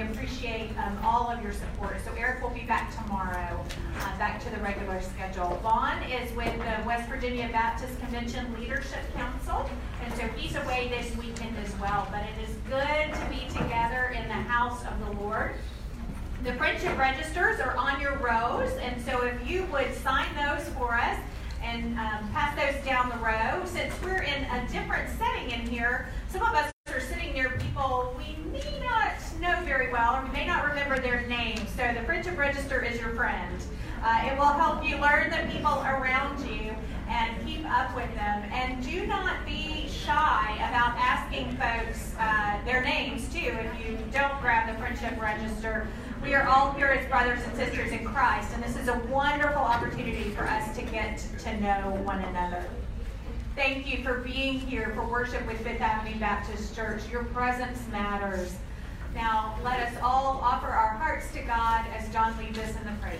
we appreciate um, all of your support. So Eric will be back tomorrow, uh, back to the regular schedule. Vaughn is with the West Virginia Baptist Convention Leadership Council, and so he's away this weekend as well. But it is good to be together in the house of the Lord. The friendship registers are on your rows, and so if you would sign those for us and um, pass those down the row, since we're in a different setting in here, some of us are sitting near people we may not know very well, or we may not remember their names. So the friendship register is your friend. Uh, it will help you learn the people around you and keep up with them. And do not be shy about asking folks uh, their names too if you don't grab the friendship register. We are all here as brothers and sisters in Christ, and this is a wonderful opportunity for us to get to know one another. Thank you for being here for worship with Fifth Avenue Baptist Church. Your presence matters. Now, let us all offer our hearts to God as John leads us in the praise.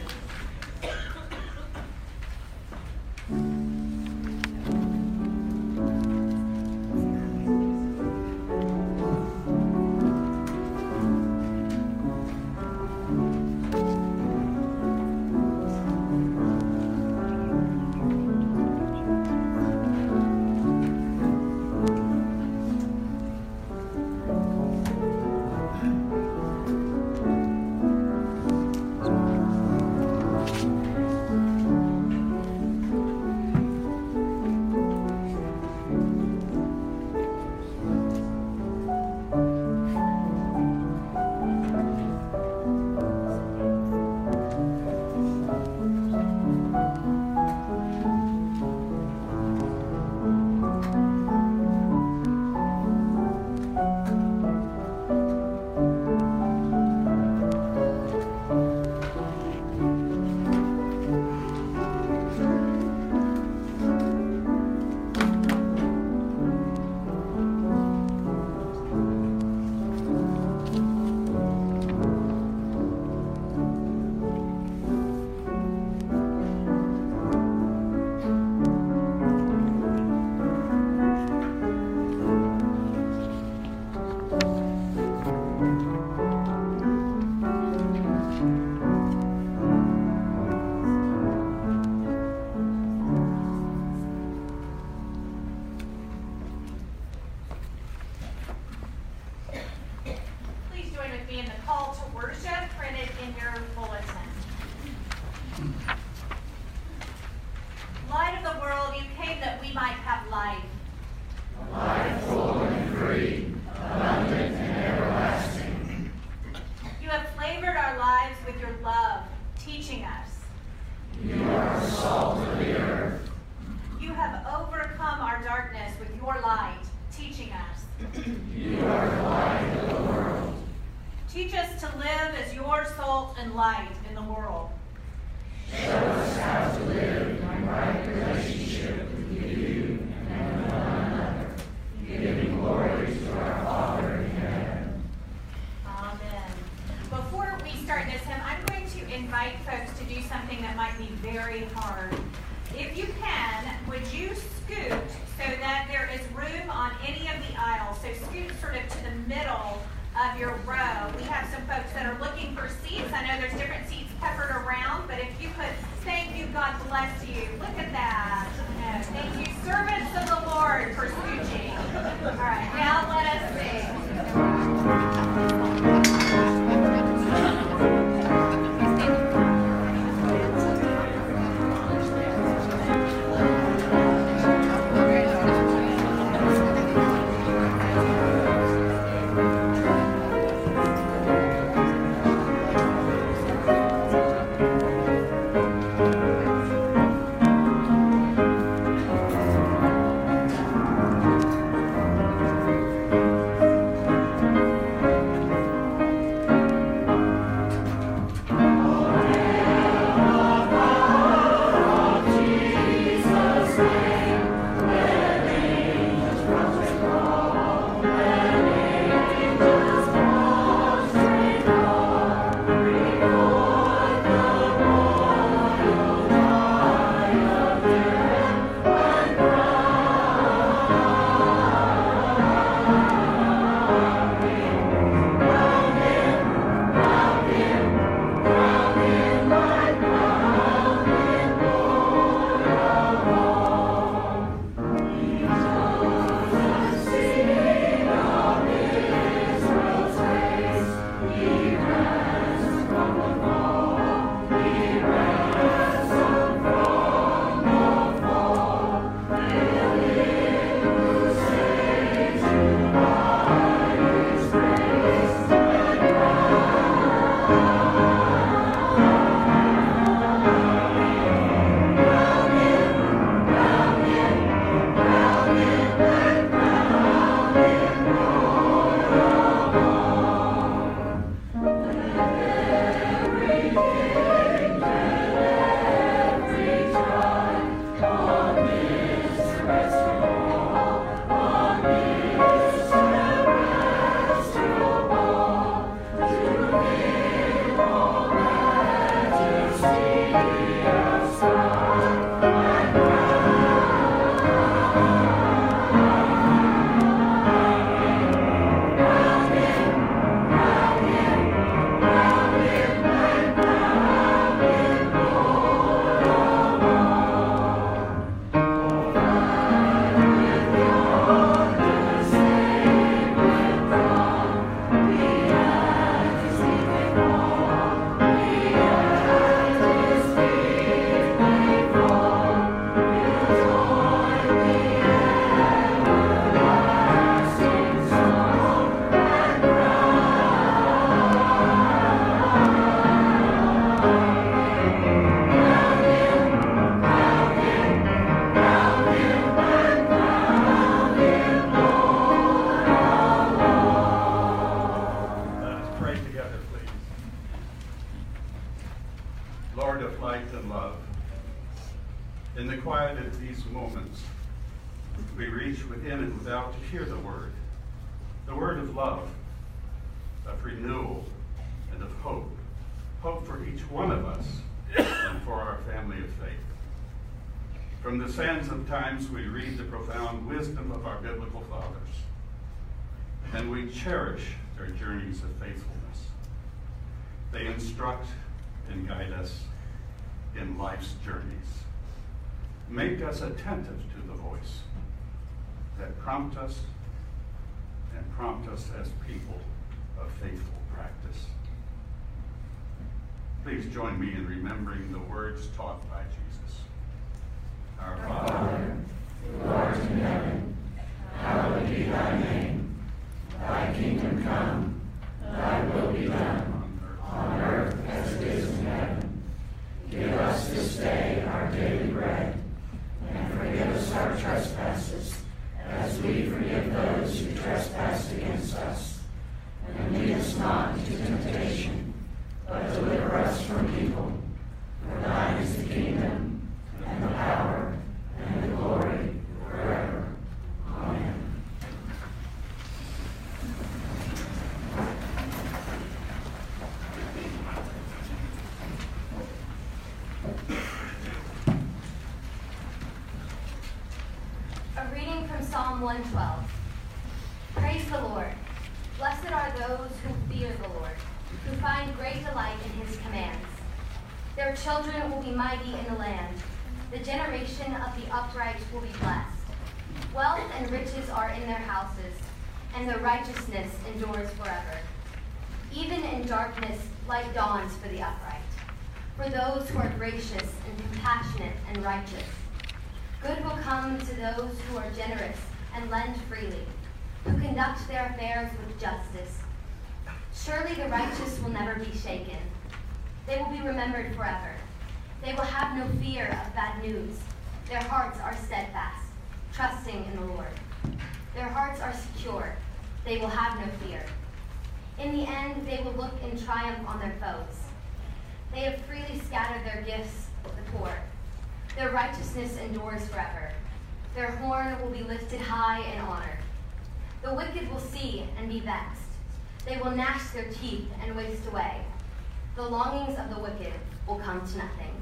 Invite folks to do something that might be very hard. If you can, would you scoot so that there is room on any of the aisles? So scoot sort of to the middle of your row. We have some folks that are looking for seats. I know there's different seats peppered around, but if you could, thank you, God bless you. Look at that. Thank you, servants of the Lord, for scooching. All right, now let us sing. Cherish their journeys of faithfulness. They instruct and guide us in life's journeys. Make us attentive to the voice that prompt us and prompt us as people of faithful practice. Please join me in remembering the words taught by Jesus. Our Father, who art in heaven, hallowed be thy name. Thy kingdom come, thy will be done, on earth as it is in heaven. Give us this day our daily bread, and forgive us our trespasses, as we forgive those who trespass against us. And lead us not into temptation, but deliver us from evil. For thine is the kingdom, and the power, and the glory, forever. Amen. A reading from Psalm 112. Praise the Lord. Blessed are those who fear the Lord, who find great delight in his commands. Their children will be mighty in the land. The generation of the upright will be blessed. Wealth and riches are in their houses, and their righteousness endures forever. Even in darkness, light dawns for the upright, for those who are gracious and compassionate and righteous. Good will come to those who are generous and lend freely, who conduct their affairs with justice. Surely the righteous will never be shaken. They will be remembered forever. They will have no fear of bad news. Their hearts are steadfast, trusting in the Lord. Their hearts are secure. They will have no fear. In the end, they will look in triumph on their foes. They have freely scattered their gifts to the poor. Their righteousness endures forever. Their horn will be lifted high in honor. The wicked will see and be vexed. They will gnash their teeth and waste away. The longings of the wicked will come to nothing.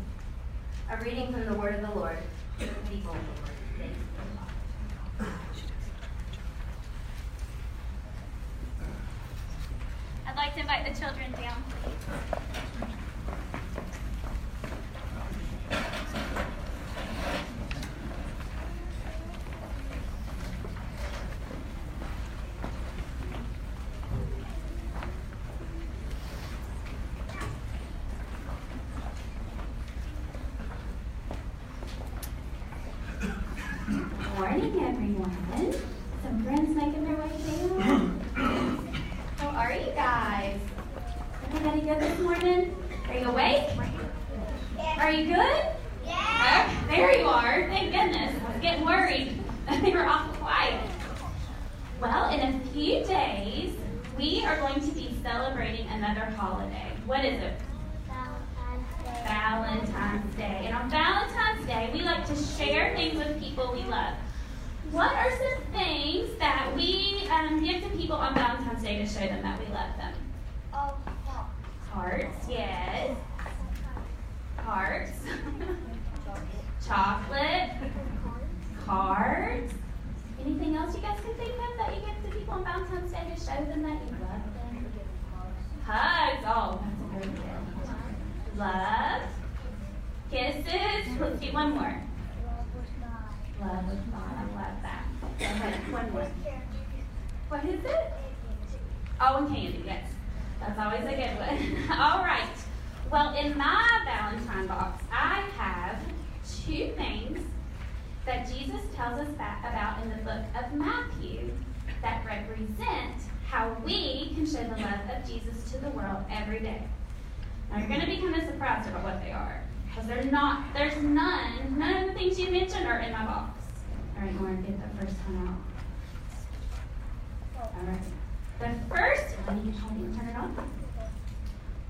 A reading from the word of the Lord. The people of the Lord. Thanks be to God. I'd like to invite the children down, please. Morning, everyone. Some friends making their way down. How are you guys? Everybody good this morning? Are you awake? Are you good? Yeah. there you are. Thank goodness. I was getting worried. they were awful quiet. Well, in a few days, we are going to be celebrating another holiday. What is it? Valentine's Day. And on Valentine's Day, we like to share things with people we love. What are some things that we um, give to people on Valentine's Day to show them that we love them? Hearts, yes. Hearts. Chocolate. Cards. Anything else you guys can think of that you give to people on Valentine's Day to show them that you love them? Hugs. Oh, that's a great one. Love. Kisses. Let's do one more. Love with God. I love that. Okay, one more. What is it? Oh, and candy, yes. That's always a good one. All right. Well, in my Valentine box, I have two things that Jesus tells us that about in the book of Matthew that represent how we can show the love of Jesus to the world every day. Now you're going to be kind of surprised about what they are, because they're not. There's none. None of the things you mentioned are in my box. All right, Lauren, get the first one out. All right. The first, me help you turn it on.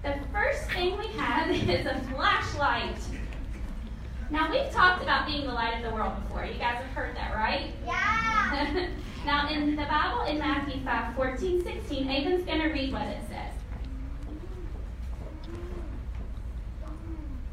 The first thing we have is a flashlight. Now, we've talked about being the light of the world before. You guys have heard that, right? Yeah. now, in the Bible, in Matthew 5 14, 16, Avon's going to read what it says.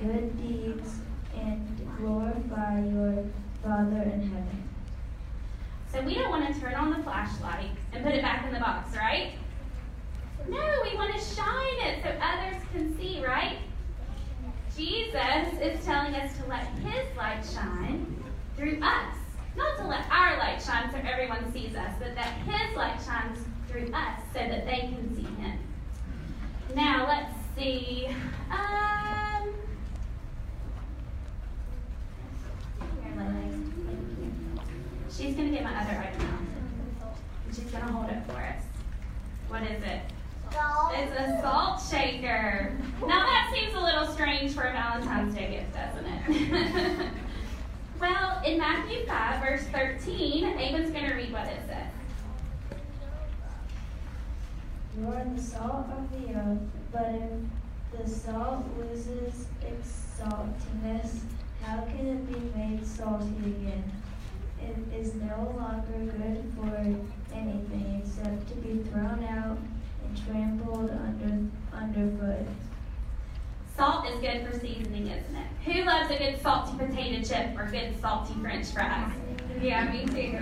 good deeds and glorify your Father in heaven. So we don't want to turn on the flashlight and put it back in the box, right? No, we want to shine it so others can see, right? Jesus is telling us to let his light shine through us. Not to let our light shine so everyone sees us, but that his light shines through us so that they can see him. Now, let's see. Um, here, Lily. She's going to get my other item out. And she's going to hold it for us. What is it? It's a salt shaker. Now that seems a little strange for a Valentine's Day gift, doesn't it? well, in Matthew 5, verse 13, Avon's going to read what it says. You are the salt of the earth, but if the salt loses its saltiness, how can it be made salty again? It is no longer good for anything except to be thrown out and trampled under underfoot. Salt is good for seasoning, isn't it? Who loves a good salty potato chip or good salty french fries? Yeah, me too.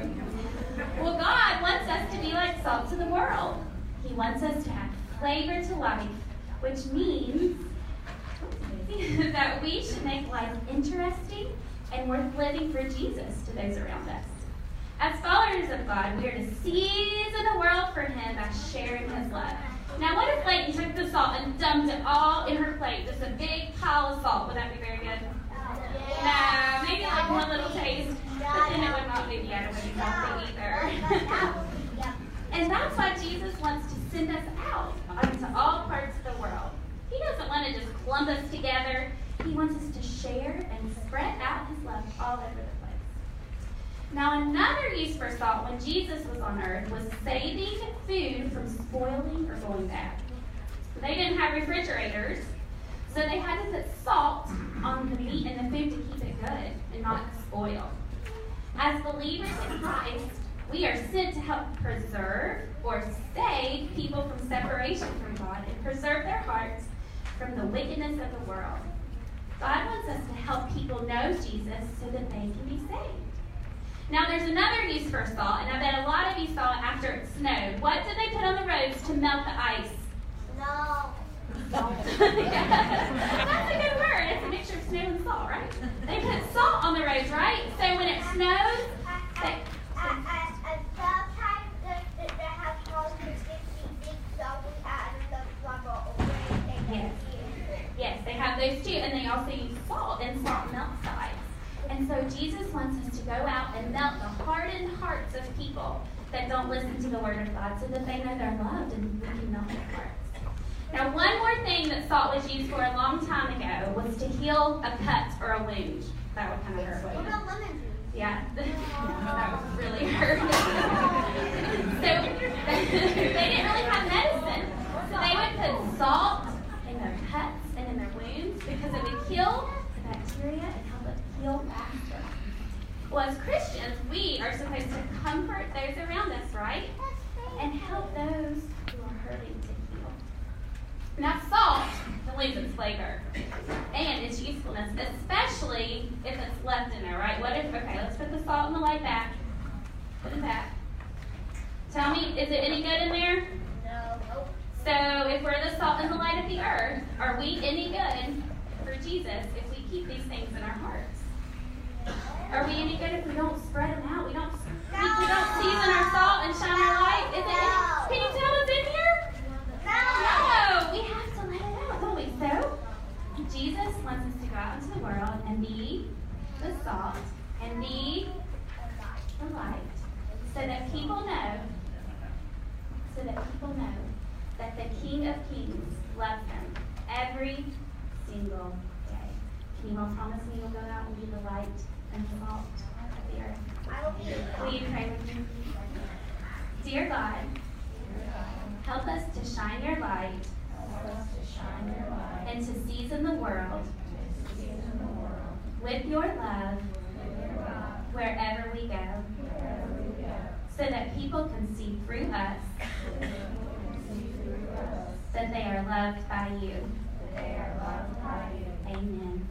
Well, God wants us to be like salt to the world. He wants us to have flavor to life, which means that we should make life interesting and worth living for Jesus to those around us. As followers of God, we are to season the world for Him by sharing His love. Now, what if Layton took the salt and dumped it all in her plate? Just a big pile of salt. Would that be very good? No, maybe like one little taste, but then it would not be, yeah, it healthy either. and that's why Jesus wants to send us out into all parts of the world. He doesn't want to just clump us together. He wants us to share and spread out His love all over the place. Now, another use for salt when Jesus was on earth was saving food from spoiling or going bad. They didn't have refrigerators, so they had to put salt on the meat and the food to keep it good and not spoil. As believers in Christ, we are sent to help preserve or save people from separation from God and preserve their hearts from the wickedness of the world. God wants us to help people know Jesus so that they can be saved. Now, there's another use for salt, and I bet a lot of you saw it after it snowed. What did they put on the roads to melt the ice? No. That's a good word. It's a mixture of snow and salt, right? They put salt on the roads, right? So when it snows, they, Yes. Yes, they have those too, and they also use salt, and salt melts ice. And so Jesus wants us to go out and melt the hardened hearts of people that don't listen to the word of God so that they know they're loved and we can melt their hearts. Now, one more thing that salt was used for a long time ago was to heal a cut or a wound. That would kind of hurt, wouldn't it? lemon juice? Yeah, that would really hurt. so they didn't really have medicine. So they would put salt in their cuts and in their it would kill the bacteria and help it heal faster. Well, as Christians, we are supposed to comfort those around us, right? And help those who are hurting to heal. Now, salt lose its flavor and its usefulness, especially if it's left in there, right? What if, okay, let's put the salt in the light back. Put it back. Tell me, is it any good in there? No. So, if we're the salt and the light of the earth, are we any good for Jesus if we keep these things in our hearts? Are we any good if we don't spread them out? We don't, no. we, we don't season our salt and shine no. our light? Is it, can you tell what's in here? No. No, we have to let it out, don't we? So, Jesus wants us to go out into the world and be the salt and be the light so that people know, so that people know that the King of Kings loves them every single day. Can you all promise me you'll go out and be the light and the salt of the earth? I will. Will you pray with me? Dear God, help us to shine your light and to season the world with your love wherever we go so that people can see through us that they are loved by you. Amen.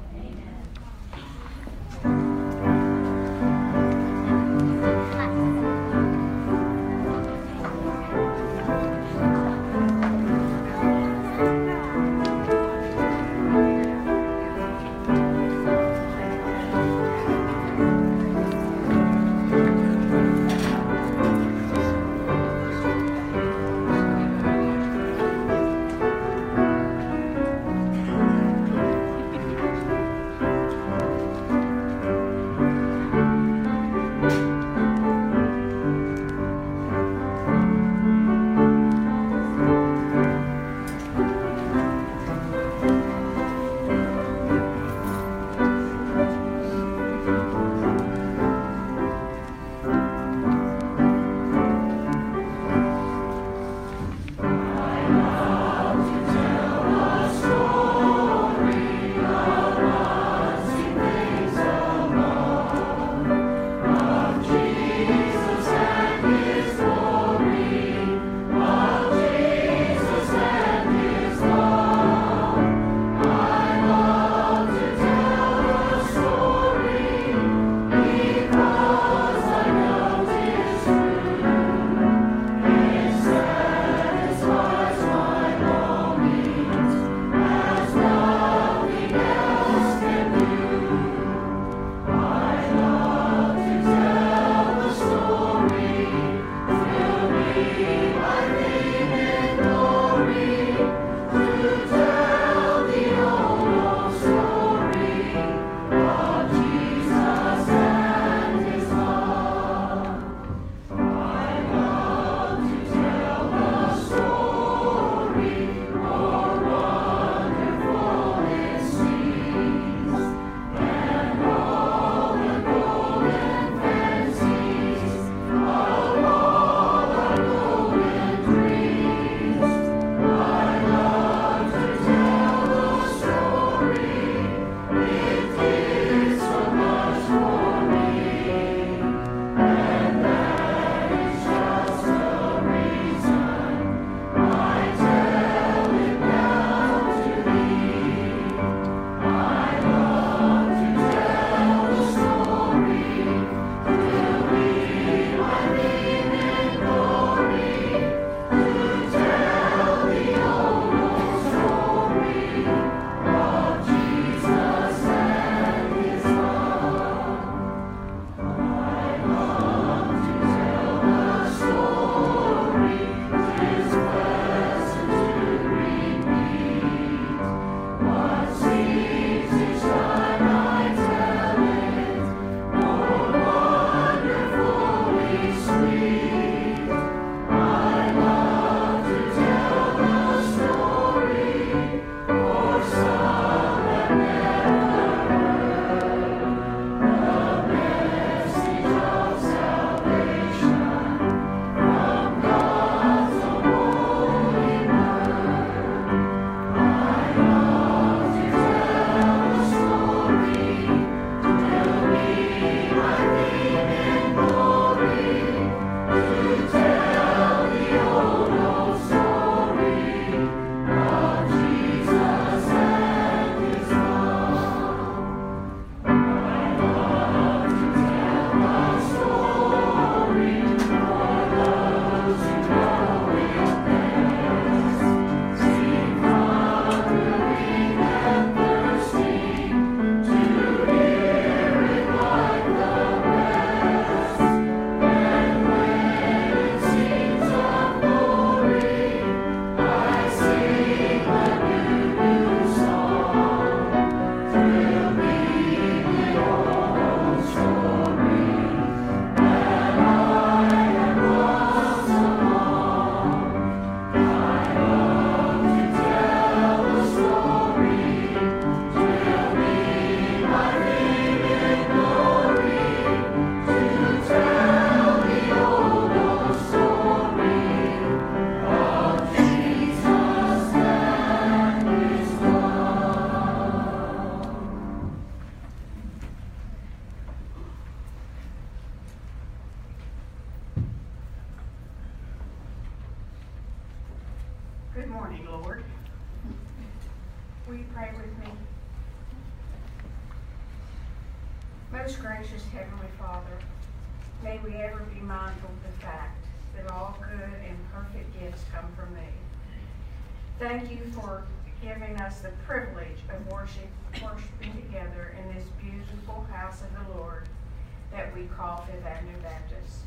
We call Fifth Avenue Baptist.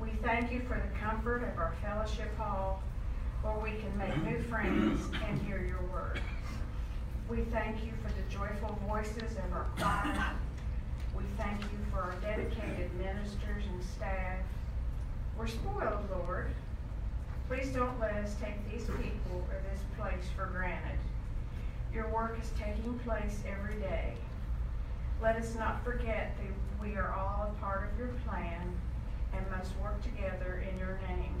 We thank you for the comfort of our fellowship hall where we can make new friends and hear your word. We thank you for the joyful voices of our choir. We thank you for our dedicated ministers and staff. We're spoiled, Lord. Please don't let us take these people or this place for granted. Your work is taking place every day. Let us not forget that we are all a part of your plan and must work together in your name.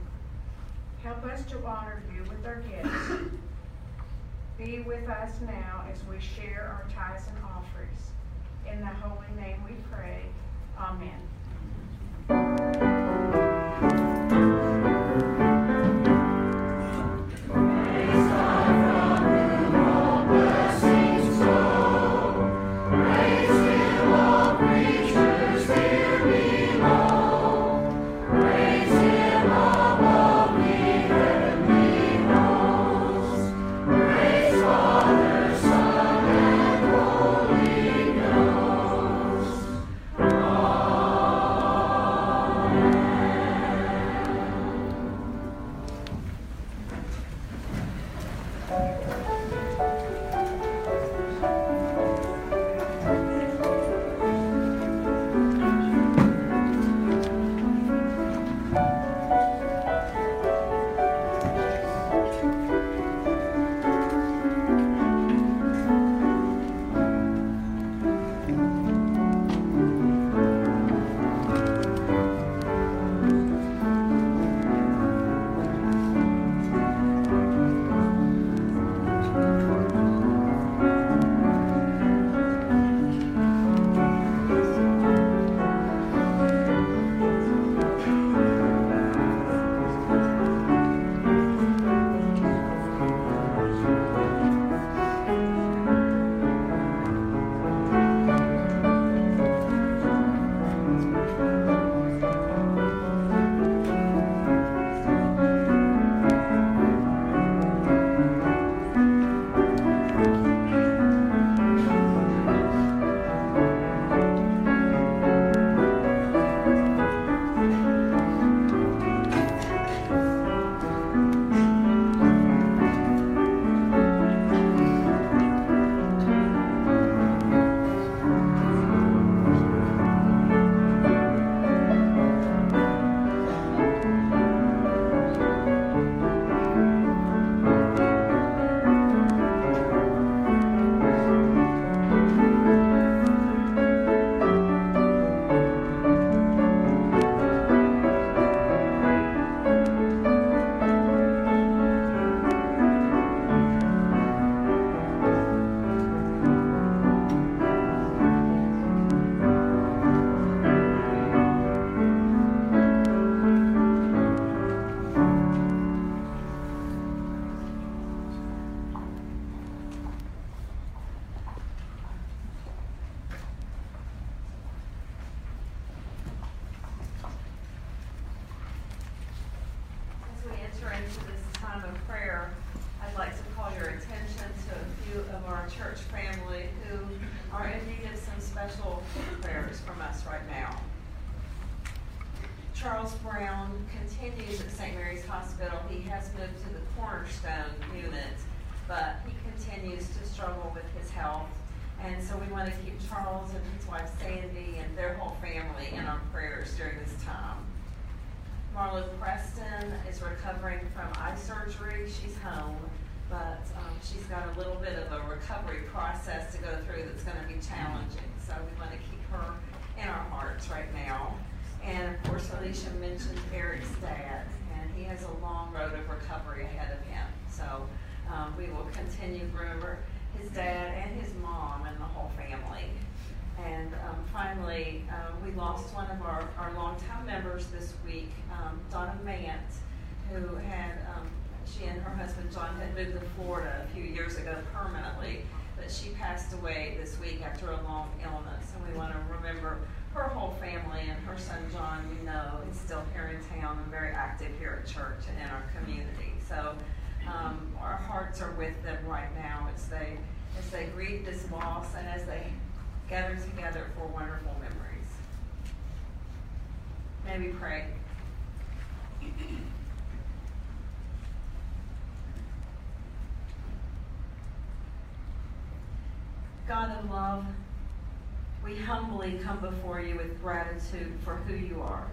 Help us to honor you with our gifts. Be with us now as we share our tithes and offerings. In the holy name we pray. Amen. This week, um, Donna Mant, who had, um, she and her husband John had moved to Florida a few years ago permanently, but she passed away this week after a long illness. And we want to remember her whole family and her son John, we know, is still here in town and very active here at church and in our community. So um, our hearts are with them right now as they as they grieve this loss and as they gather together for wonderful memories. May we pray. God of love, we humbly come before you with gratitude for who you are.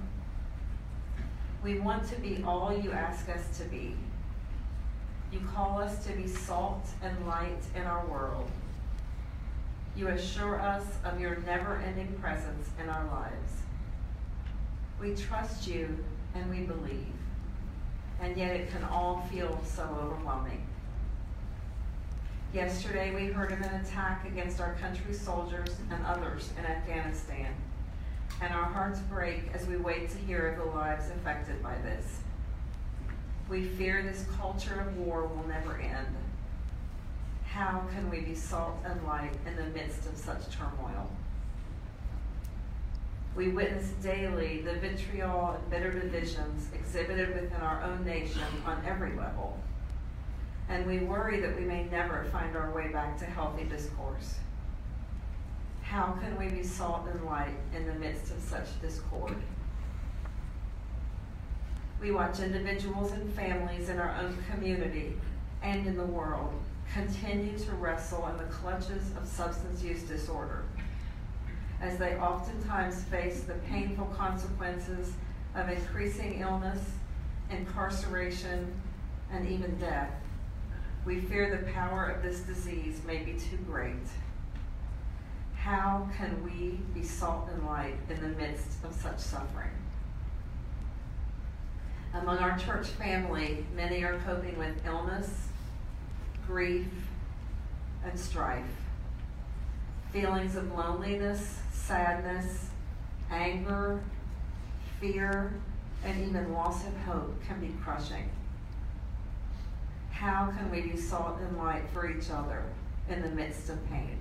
We want to be all you ask us to be. You call us to be salt and light in our world. You assure us of your never ending presence in our lives. We trust you and we believe, and yet it can all feel so overwhelming. Yesterday, we heard of an attack against our country's soldiers and others in Afghanistan, and our hearts break as we wait to hear of the lives affected by this. We fear this culture of war will never end. How can we be salt and light in the midst of such turmoil? We witness daily the vitriol and bitter divisions exhibited within our own nation on every level. And we worry that we may never find our way back to healthy discourse. How can we be salt and light in the midst of such discord? We watch individuals and families in our own community and in the world continue to wrestle in the clutches of substance use disorder as they oftentimes face the painful consequences of increasing illness, incarceration, and even death. We fear the power of this disease may be too great. How can we be salt and light in the midst of such suffering? Among our church family, many are coping with illness, grief, and strife. Feelings of loneliness, sadness, anger, fear, and even loss of hope can be crushing. How can we be salt and light for each other in the midst of pain?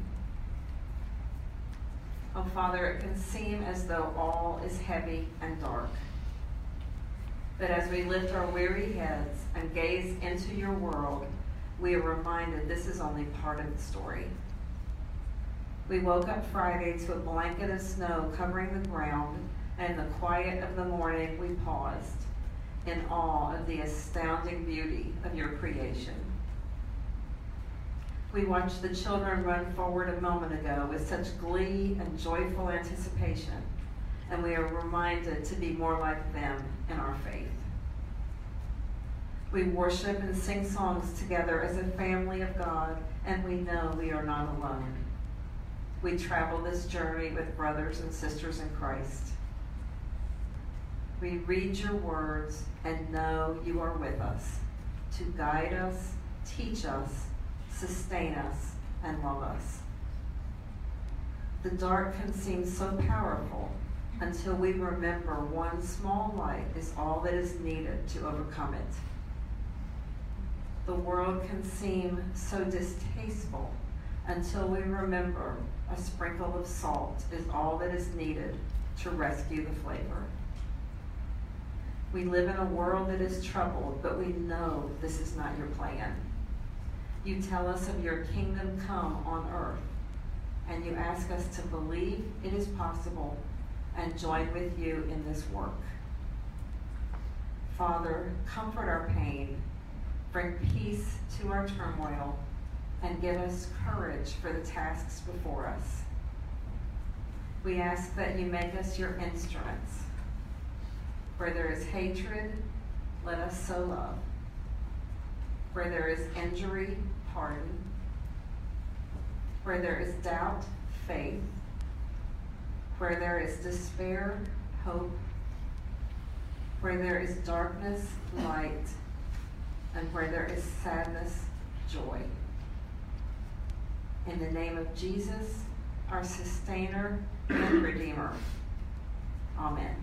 Oh, Father, it can seem as though all is heavy and dark. But as we lift our weary heads and gaze into your world, we are reminded this is only part of the story. We woke up Friday to a blanket of snow covering the ground, and in the quiet of the morning, we paused in awe of the astounding beauty of your creation. We watched the children run forward a moment ago with such glee and joyful anticipation and we are reminded to be more like them in our faith. We worship and sing songs together as a family of God, and we know we are not alone. We travel this journey with brothers and sisters in Christ. We read your words and know you are with us to guide us, teach us, sustain us, and love us. The dark can seem so powerful until we remember one small light is all that is needed to overcome it. The world can seem so distasteful until we remember a sprinkle of salt is all that is needed to rescue the flavor. We live in a world that is troubled, but we know this is not your plan. You tell us of your kingdom come on earth, and you ask us to believe it is possible and join with you in this work. Father, comfort our pain, bring peace to our turmoil, and give us courage for the tasks before us. We ask that you make us your instruments. Where there is hatred, let us sow love. Where there is injury, pardon. Where there is doubt, faith where there is despair, hope, where there is darkness, light, and where there is sadness, joy. In the name of Jesus, our sustainer and redeemer. Amen.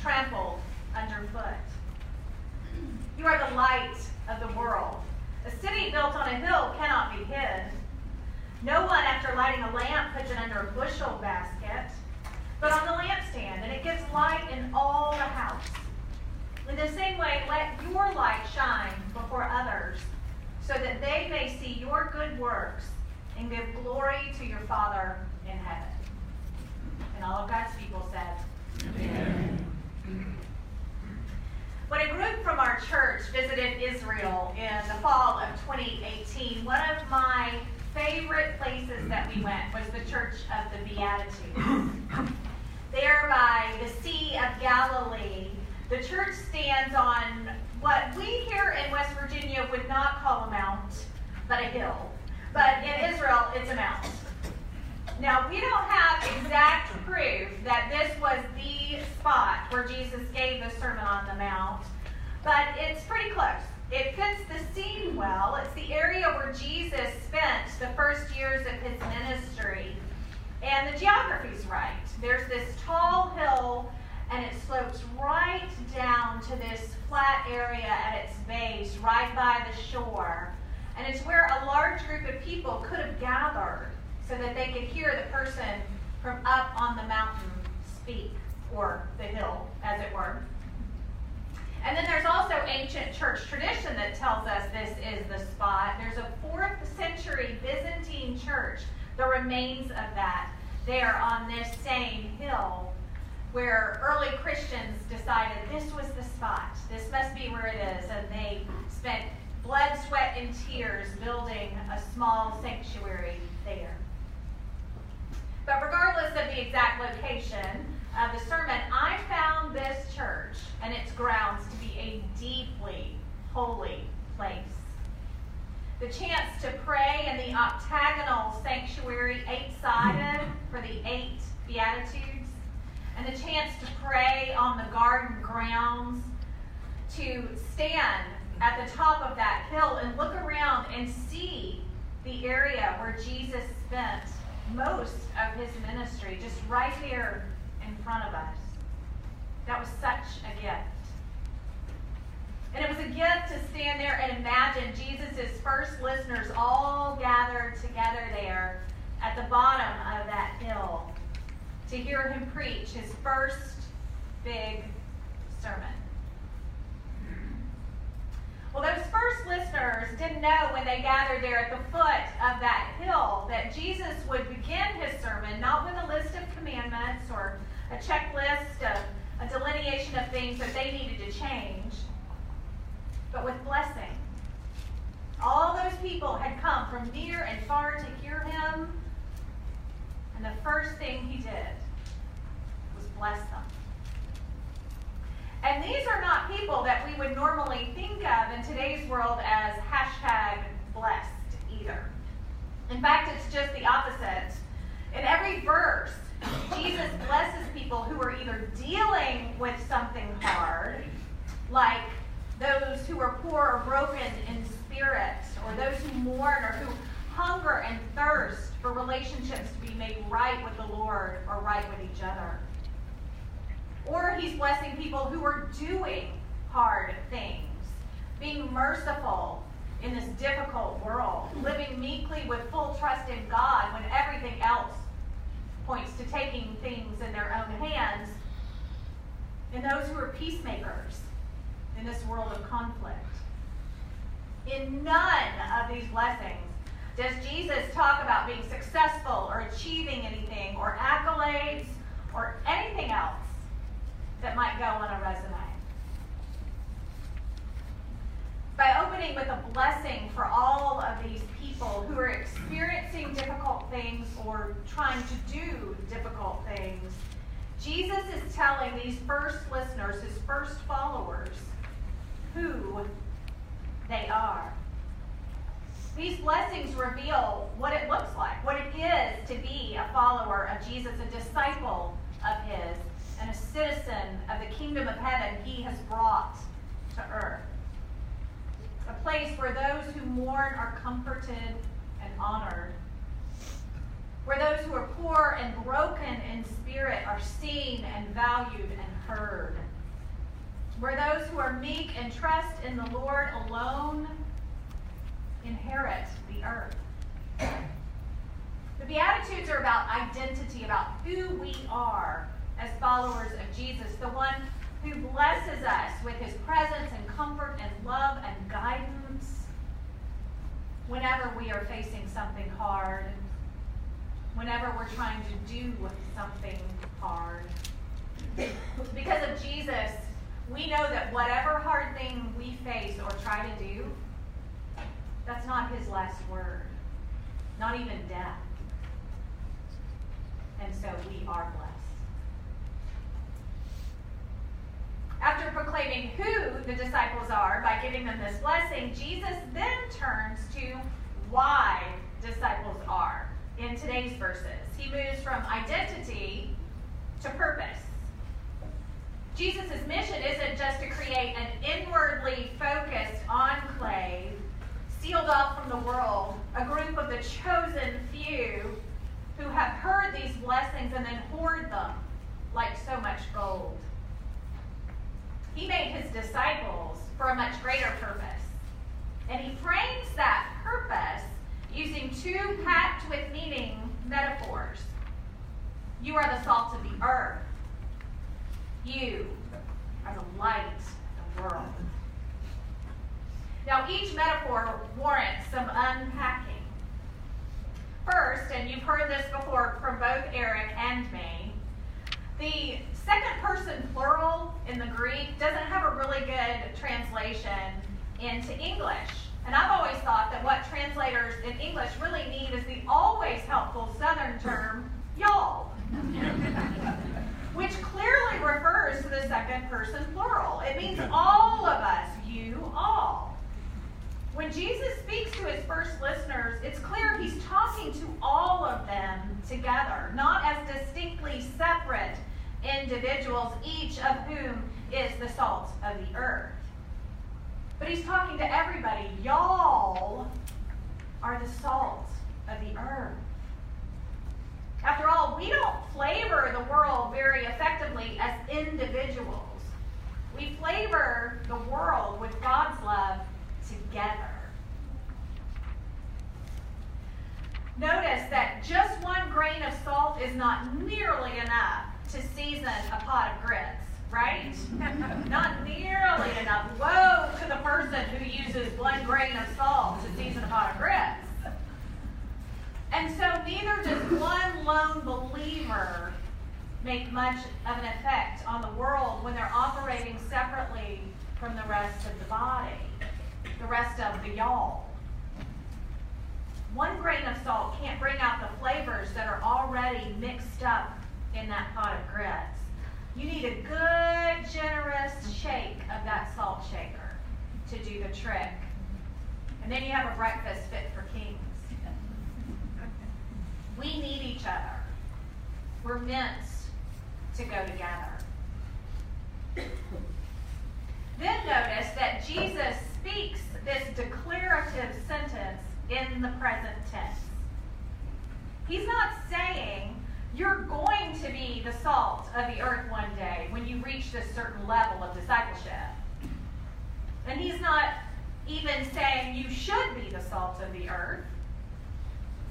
Trampled underfoot. You are the light of the world. A city built on a hill cannot be hid. No one, after lighting a lamp, puts it under a bushel basket, but on the lampstand, and it gives light in all the house. In the same way, let your light shine before others, so that they may see your good works and give glory to your Father in heaven. And all of God's people said, Amen. When a group from our church visited Israel in the fall of 2018, one of my favorite places that we went was the Church of the Beatitudes. there by the Sea of Galilee, the church stands on what we here in West Virginia would not call a mount, but a hill. But in Israel, it's a mount. Now, we don't have exact proof that this was the spot where Jesus gave the Sermon on the Mount, but it's pretty close. It fits the scene well. It's the area where Jesus spent the first years of his ministry. And the geography's right. There's this tall hill, and it slopes right down to this flat area at its base, right by the shore. And it's where a large group of people could have gathered so that they could hear the person from up on the mountain speak, or the hill, as it were. And then there's also ancient church tradition that tells us this is the spot. There's a fourth century Byzantine church, the remains of that, there on this same hill, where early Christians decided this was the spot. This must be where it is. And they spent blood, sweat, and tears building a small sanctuary there. But regardless of the exact location of the sermon, I found this church and its grounds to be a deeply holy place. The chance to pray in the octagonal sanctuary, eight sided for the eight Beatitudes, and the chance to pray on the garden grounds, to stand at the top of that hill and look around and see the area where Jesus spent most of his ministry just right here in front of us. That was such a gift. And it was a gift to stand there and imagine Jesus' first listeners all gathered together there at the bottom of that hill to hear him preach his first big sermon. Well, those first listeners didn't know when they gathered there at the foot of that hill that Jesus would begin his sermon not with a list of commandments or a checklist of a delineation of things that they needed to change, but with blessing. All those people had come from near and far to hear him, and the first thing he did was bless them. And these are not people that we would normally think of in today's world as hashtag blessed either. In fact, it's just the opposite. In every verse, Jesus blesses people who are either dealing with something hard, like those who are poor or broken in spirit, or those who mourn or who hunger and thirst for relationships to be made right with the Lord or right with each other. Or he's blessing people who are doing hard things, being merciful in this difficult world, living meekly with full trust in God when everything else points to taking things in their own hands, and those who are peacemakers in this world of conflict. In none of these blessings does Jesus talk about being successful or achieving anything or accolades or anything else that might go on a resume. By opening with a blessing for all of these people who are experiencing difficult things or trying to do difficult things, Jesus is telling these first listeners, his first followers, who they are. These blessings reveal what it looks like, what it is to be a follower of Jesus, a disciple of his, and a citizen of the kingdom of heaven he has brought to earth. A place where those who mourn are comforted and honored. Where those who are poor and broken in spirit are seen and valued and heard. Where those who are meek and trust in the Lord alone inherit the earth. The Beatitudes are about identity, about who we are as followers of Jesus, the one who blesses us with his presence and comfort and love and guidance whenever we are facing something hard, whenever we're trying to do something hard. Because of Jesus, we know that whatever hard thing we face or try to do, that's not his last word, not even death. And so we are blessed. After proclaiming who the disciples are by giving them this blessing, Jesus then turns to why disciples are in today's verses. He moves from identity to purpose. Jesus' mission isn't just to create an inwardly focused enclave sealed off from the world, a group of the chosen few who have heard these blessings and then hoard them like so much gold. He made his disciples for a much greater purpose. And he frames that purpose using two packed with meaning metaphors. You are the salt of the earth. You are the light of the world. Now, each metaphor warrants some unpacking. First, and you've heard this before from both Eric and me, the second person plural in the Greek doesn't have a really good translation into English. And I've always thought that what translators in English really need is the always helpful Southern term, y'all. Which clearly refers to the second person plural. It means all of us, you all. When Jesus speaks to his first listeners, it's clear he's talking to all of them together, not as distinctly separate individuals, each of whom is the salt of the earth. But he's talking to everybody. Y'all are the salt of the earth. After all, we don't flavor the world very effectively as individuals. We flavor the world with God's love together. Notice that just one grain of salt is not nearly enough to season a pot of grits, right? not nearly enough. Woe to the person who uses one grain of salt to season a pot of grits. And so neither does one lone believer make much of an effect on the world when they're operating separately from the rest of the body the rest of the y'all. One grain of salt can't bring out the flavors that are already mixed up in that pot of grits. You need a good, generous shake of that salt shaker to do the trick. And then you have a breakfast fit for kings. We need each other. We're meant to go together. Then notice that Jesus speaks this declarative sentence in the present tense. He's not saying you're going to be the salt of the earth one day when you reach this certain level of discipleship. And he's not even saying you should be the salt of the earth.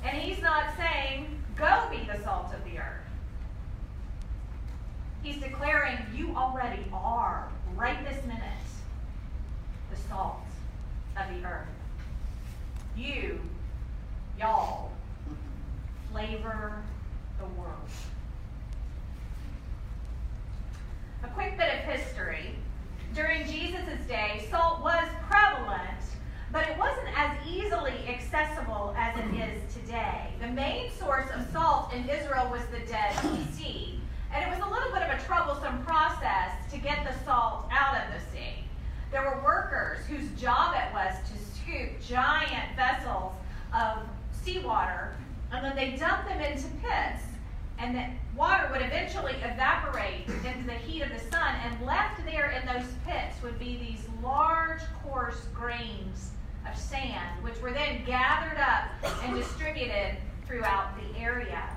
And he's not saying go be the salt of the earth. He's declaring you already are, right this minute, the salt of the earth. You, y'all, flavor the world. A quick bit of history. During Jesus' day, salt was prevalent, but it wasn't as easily accessible as it is today. The main source of salt in Israel was the Dead Sea, and it was a little bit of a troublesome process to get the salt out of the sea. There were workers whose job it was to scoop giant vessels of seawater, and then they dumped them into pits, and the water would eventually evaporate into the heat of the sun, and left there in those pits would be these large, coarse grains of sand, which were then gathered up and distributed throughout the area.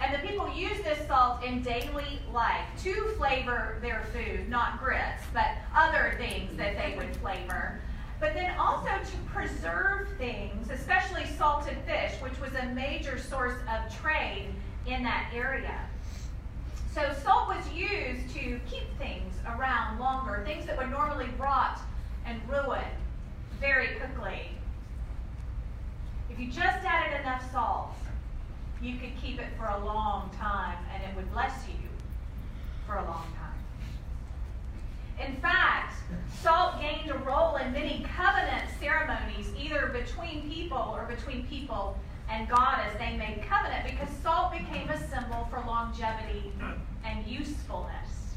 And the people use this salt in daily life to flavor their food, not grits, but other things that they would flavor. But then also to preserve things, especially salted fish, which was a major source of trade in that area. So salt was used to keep things around longer, things that would normally rot and ruin very quickly. If you just added enough salt, you could keep it for a long time and it would bless you for a long time. In fact, salt gained a role in many covenant ceremonies, either between people or between people and God as they made covenant, because salt became a symbol for longevity and usefulness.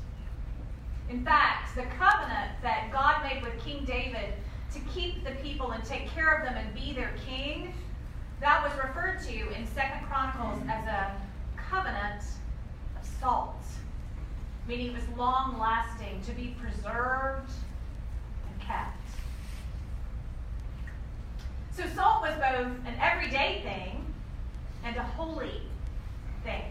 In fact, the covenant that God made with King David to keep the people and take care of them and be their king that was referred to in Second Chronicles as a covenant of salt, meaning it was long lasting, to be preserved and kept. So salt was both an everyday thing and a holy thing.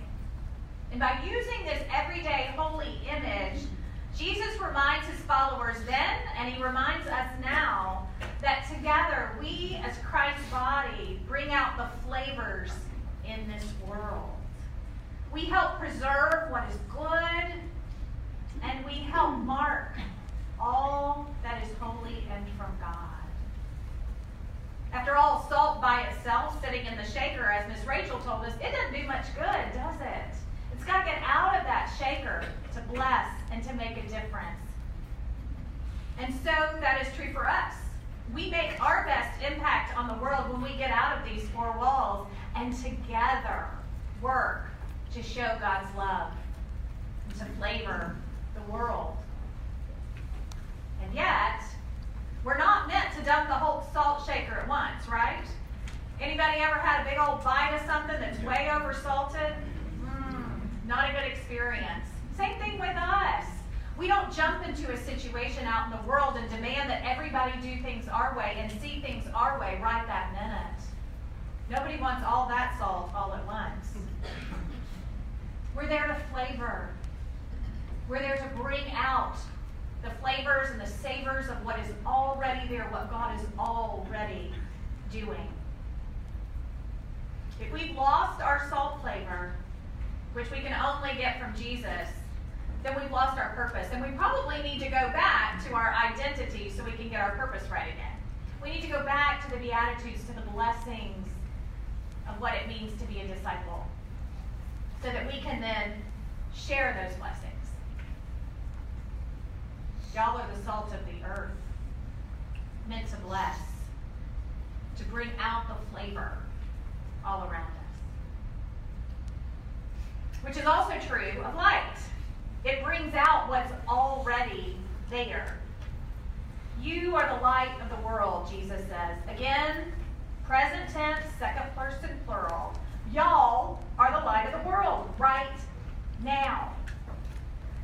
And by using this everyday holy image, Jesus reminds his followers then, and he reminds us now, that together we as Christ's body bring out the flavors in this world. We help preserve what is good, and we help mark all that is holy and from God. After all, salt by itself, sitting in the shaker, as Miss Rachel told us, it doesn't do much good, does it? It's got to get out of that shaker to bless and to make a difference. And so that is true for us. We make our best impact on the world when we get out of these four walls and together work to show God's love and to flavor the world. And yet, we're not meant to dump the whole salt shaker at once, right? Anybody ever had a big old bite of something that's way over salted? Not a good experience. Same thing with us. We don't jump into a situation out in the world and demand that everybody do things our way and see things our way right that minute. Nobody wants all that salt all at once. We're there to flavor. We're there to bring out the flavors and the savors of what is already there, what God is already doing. If we've lost our salt flavor, which we can only get from Jesus, then we've lost our purpose. And we probably need to go back to our identity so we can get our purpose right again. We need to go back to the Beatitudes, to the blessings of what it means to be a disciple, so that we can then share those blessings. Y'all are the salt of the earth, meant to bless, to bring out the flavor all around us. Which is also true of light. It brings out what's already there. You are the light of the world, Jesus says. Again, present tense, second person plural. Y'all are the light of the world right now.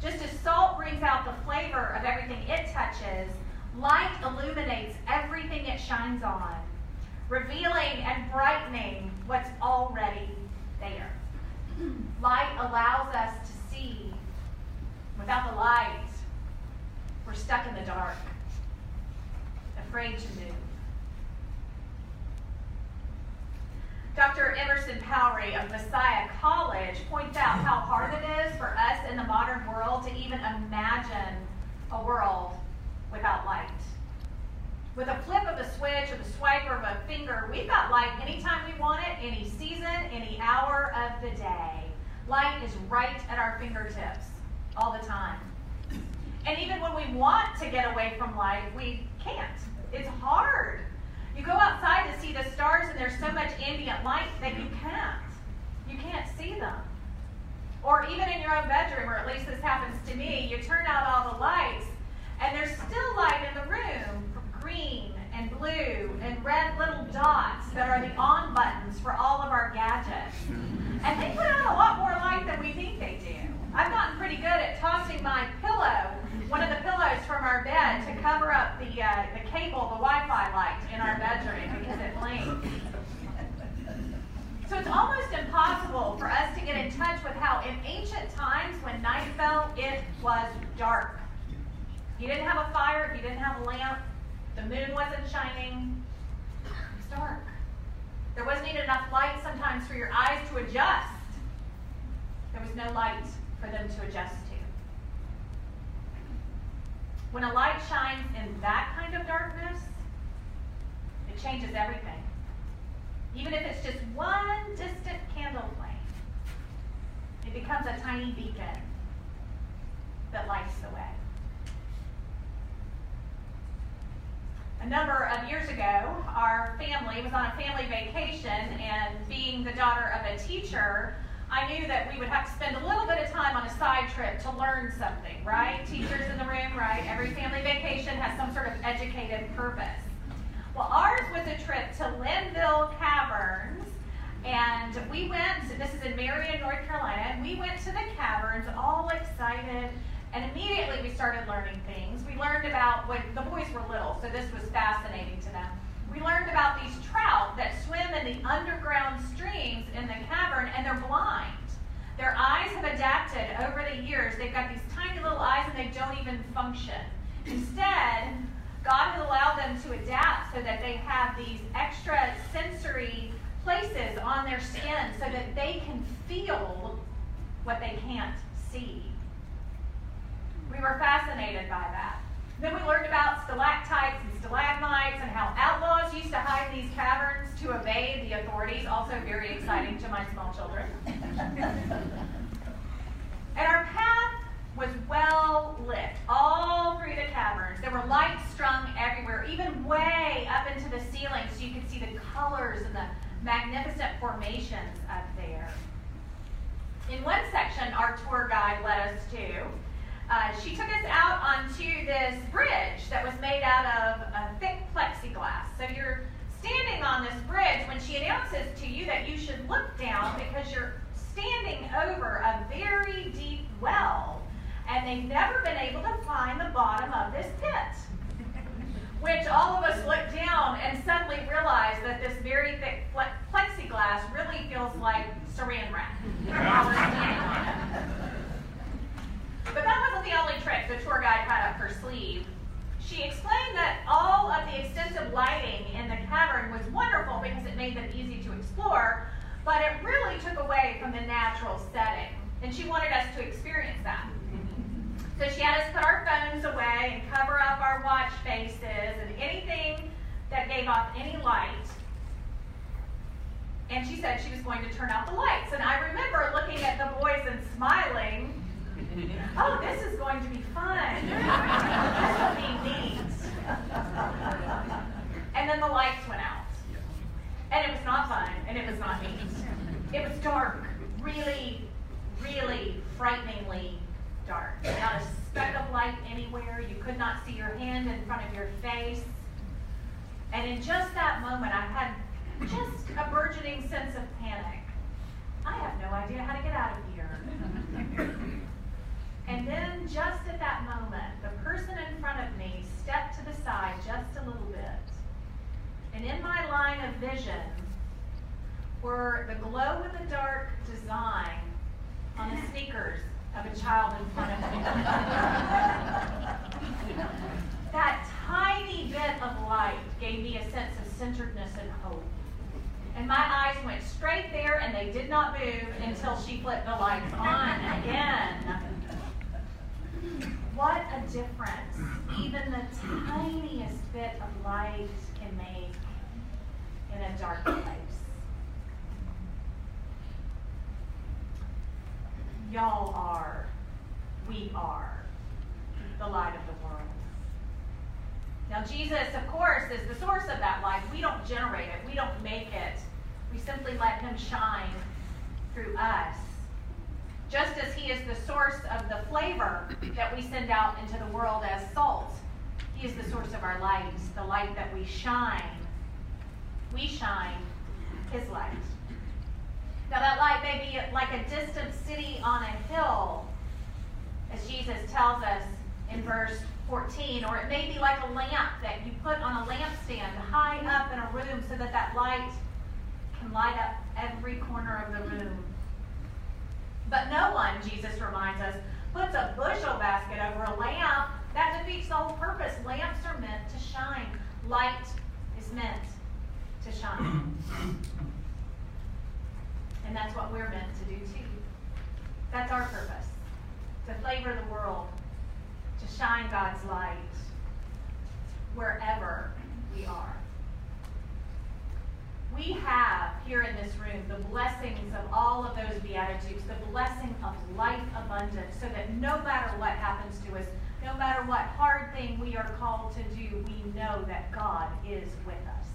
Just as salt brings out the flavor of everything it touches, light illuminates everything it shines on, revealing and brightening what's already there. Light allows us to see Without the light, we're stuck in the dark, afraid to move. Dr. Emerson Powery of Messiah College points out how hard it is for us in the modern world to even imagine a world without light. With a flip of a switch or the swipe of a finger, we've got light anytime we want it, any season, any hour of the day. Light is right at our fingertips all the time. And even when we want to get away from light, we can't. It's hard. You go outside to see the stars, and there's so much ambient light that you can't. You can't see them. Or even in your own bedroom, or at least this happens to me, you turn out all the lights, and there's still light in the room green and blue and red little dots that are the on buttons for all of our gadgets. And they put out a lot more light than we think they do. I've gotten pretty good at tossing my pillow, one of the pillows from our bed, to cover up the, uh, the cable, the Wi Fi light in our bedroom because it blinks. So it's almost impossible for us to get in touch with how, in ancient times, when night fell, it was dark. You didn't have a fire, you didn't have a lamp, the moon wasn't shining, it was dark. There wasn't even enough light sometimes for your eyes to adjust. There was no light for them to adjust to. When a light shines in that kind of darkness, it changes everything. Even if it's just one distant candle flame, it becomes a tiny beacon that lights the way. A number of years ago, our family was on a family vacation, and being the daughter of a teacher, I knew that we would have to spend a little bit of time on a side trip to learn something, right? Teachers in the room, right? Every family vacation has some sort of educated purpose. Well, ours was a trip to Linville Caverns, and we went, this is in Marion, North Carolina, and we went to the caverns all excited, and immediately we started learning things. We learned about, when the boys were little, so this was fascinating to them. We learned about these trout that swim in the underground streams in the cavern, and they're blind. Their eyes have adapted over the years. They've got these tiny little eyes, and they don't even function. Instead, God has allowed them to adapt so that they have these extra sensory places on their skin so that they can feel what they can't see. We were fascinated by that. Then we learned about stalactites and stalagmites and how outlaws used to hide in these caverns to evade the authorities, also very exciting to my small children. and our path was well lit all through the caverns. There were lights strung everywhere, even way up into the ceiling, so you could see the colors and the magnificent formations up there. In one section, our tour guide led us to, uh, she took us out onto this bridge that was made out of a thick plexiglass. So you're standing on this bridge when she announces to you that you should look down because you're standing over a very deep well and they've never been able to find the bottom of this pit. Which all of us look down and suddenly realize that this very thick plexiglass really feels like saran wrap. but that wasn't the only trick the tour guide had up her sleeve. She explained that all of the extensive lighting in the cavern was wonderful because it made them easy to explore, but it really took away from the natural setting. And she wanted us to experience that. So she had us put our phones away and cover up our watch faces and anything that gave off any light. And she said she was going to turn out the lights. And I remember looking at the boys and smiling. Oh, this is going to be fun. this will be neat. And then the lights went out. And it was not fun, and it was not neat. It was dark, really, really frighteningly dark. Not a speck of light anywhere. You could not see your hand in front of your face. And in just that moment, I had just a burgeoning sense of panic. I have no idea how to get out of here. and then, just at that moment, the person in front of me stepped to the side just a little bit. And in my line of vision were the glow in the dark design on the sneakers of a child in front of me. that tiny bit of light gave me a sense of centeredness and hope. And my eyes went straight there and they did not move until she flipped the lights on again. What a difference even the tiniest bit of light can make in a dark place. Y'all are, we are the light of the world. Now, Jesus, of course, is the source of that light. We don't generate it, we don't make it. We simply let Him shine through us. Just as He is the source of the flavor that we send out into the world as salt, He is the source of our light, the light that we shine. We shine His light. Now, that light may be like a distant city on a hill, as Jesus tells us in verse 14, or it may be like a lamp that you put on a lampstand high up in a room so that that light can light up every corner of the room. But no one, Jesus reminds us, puts a bushel basket over a lamp. That defeats the whole purpose. Lamps are meant to shine. Light is meant to shine. And that's what we're meant to do too. That's our purpose to flavor the world, to shine God's light wherever we are. We have here in this room the blessings of all of those Beatitudes, the blessing of life abundant, so that no matter what happens to us, no matter what hard thing we are called to do, we know that God is with us.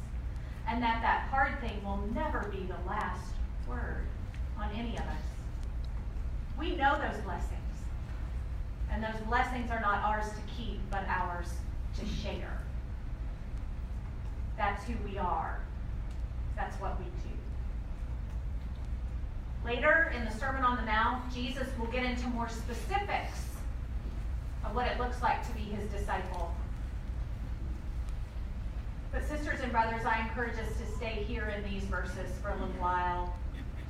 And that that hard thing will never be the last word on any of us. We know those blessings. And those blessings are not ours to keep, but ours to share. That's who we are. That's what we do. Later in the Sermon on the Mount, Jesus will get into more specifics of what it looks like to be his disciple. But, sisters and brothers, I encourage us to stay here in these verses for a little while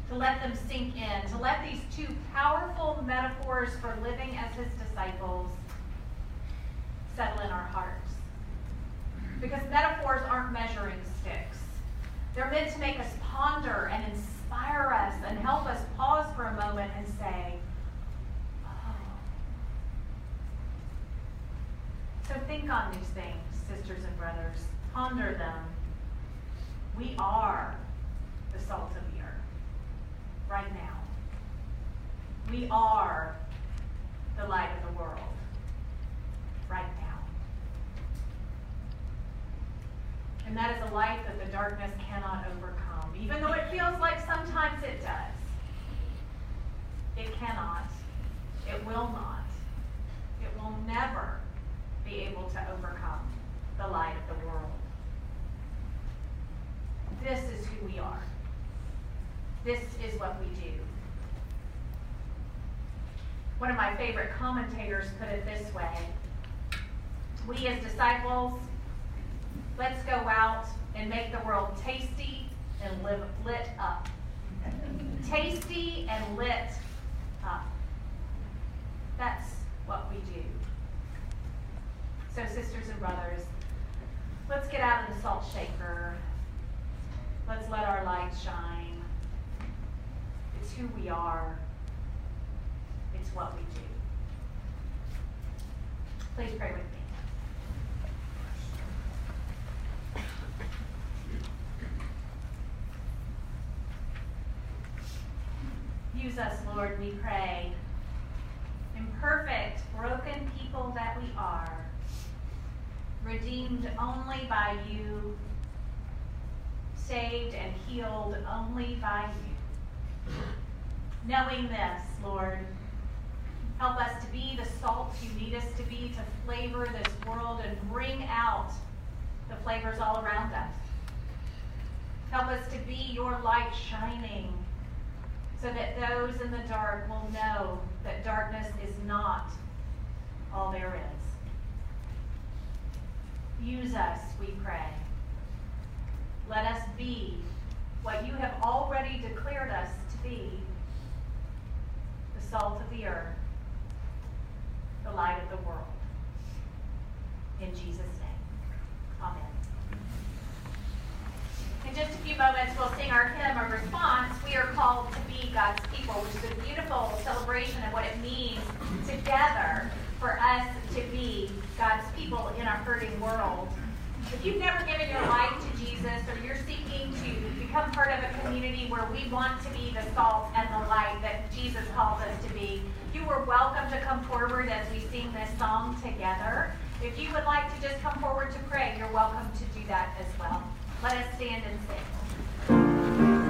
to let them sink in, to let these two powerful metaphors for living as his disciples settle in our hearts. Because metaphors aren't measuring sticks. They're meant to make us ponder and inspire us and help us pause for a moment and say, oh. So think on these things, sisters and brothers. Ponder them. We are the salt of the earth right now. We are the light of the world right now. And that is a light that the darkness cannot overcome, even though it feels like sometimes it does. It cannot. It will not. It will never be able to overcome the light of the world. This is who we are. This is what we do. One of my favorite commentators put it this way We as disciples, let's go out and make the world tasty and live, lit up. tasty and lit up. That's what we do. So, sisters and brothers, let's get out of the salt shaker. Let's let our light shine. It's who we are. It's what we do. Please pray with me. Use us, Lord, we pray. Imperfect, broken people that we are, redeemed only by you, saved and healed only by you. Knowing this, Lord, help us to be the salt you need us to be to flavor this world and bring out the flavors all around us. Help us to be your light shining so that those in the dark will know that darkness is not all there is. Use us, we pray. Let us be what you have already declared us to be the salt of the earth, the light of the world. In Jesus' name, amen. In just a few moments, we'll sing our hymn of response. We are called to be God's people, which is a beautiful celebration of what it means together for us to be God's people in a hurting world. If you've never given your life to Jesus or you're seeking to become part of a community where we want to be the salt and the light that Jesus calls us to be, you are welcome to come forward as we sing this song together. If you would like to just come forward to pray, you're welcome to do that as well. Let us stand and sing.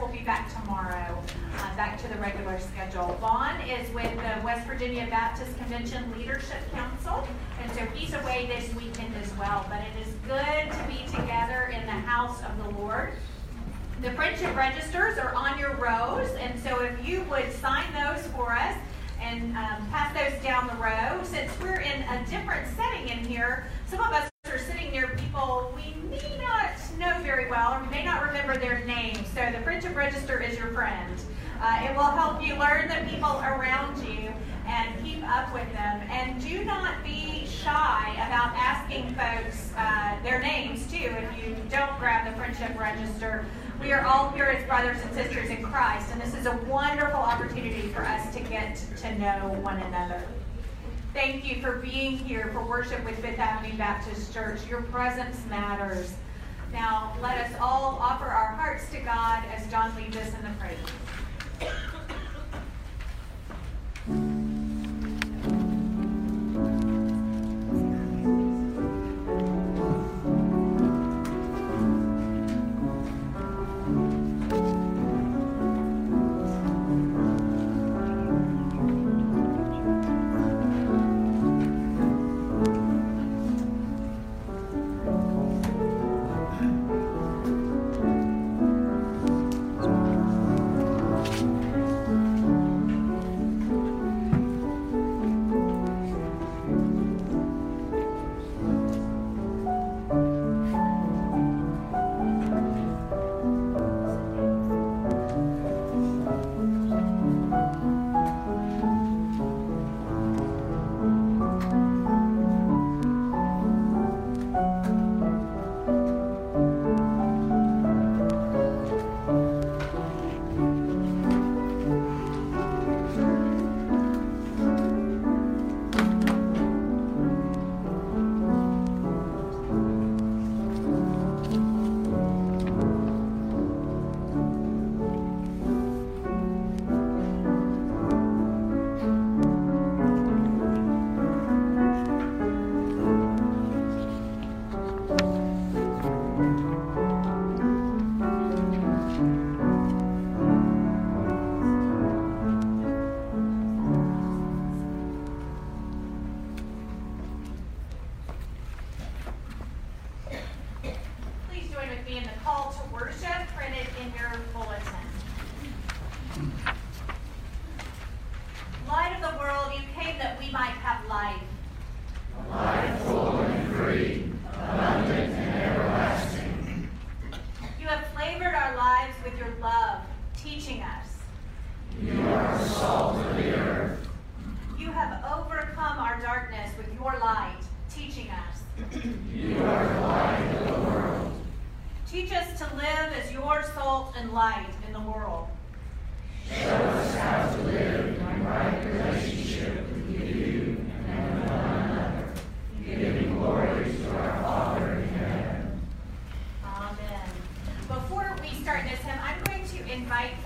Will be back tomorrow, uh, back to the regular schedule. Vaughn is with the West Virginia Baptist Convention Leadership Council, and so he's away this weekend as well. But it is good to be together in the house of the Lord. The friendship registers are on your rows, and so if you would sign those for us and um, pass those down the row, since we're in a different setting in here, some of us are sitting near people we may not know very well, or we may not remember their names. So the friendship register is your friend. Uh, it will help you learn the people around you and keep up with them. And do not be shy about asking folks uh, their names too if you don't grab the friendship register. We are all here as brothers and sisters in Christ, and this is a wonderful opportunity for us to get to know one another. Thank you for being here for worship with Fifth Avenue Baptist Church. Your presence matters. Now, let us all offer our hearts to God as John leads us in the praise.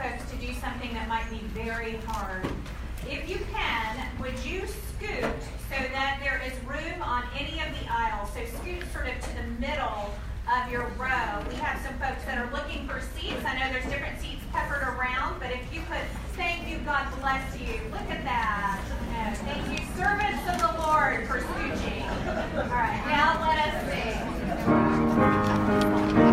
Folks to do something that might be very hard. If you can, would you scoot so that there is room on any of the aisles? So scoot sort of to the middle of your row. We have some folks that are looking for seats. I know there's different seats peppered around, but if you could, thank you, God bless you. Look at that. Thank you, servants of the Lord, for scooching. All right, now let us sing.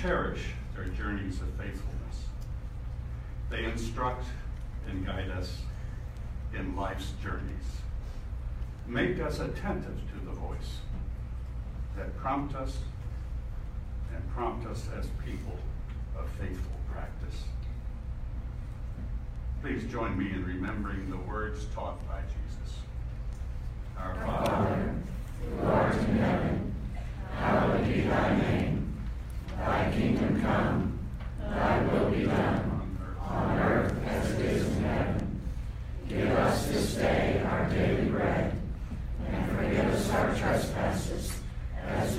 Cherish their journeys of faithfulness. They instruct and guide us in life's journeys. Make us attentive to the voice that prompt us and prompt us as people of faithful practice. Please join me in remembering the words taught by Jesus. Our Father, who art in heaven, hallowed be thy name. Thy kingdom come, thy will be done, on earth as it is in heaven. Give us this day our daily bread, and forgive us our trespasses, as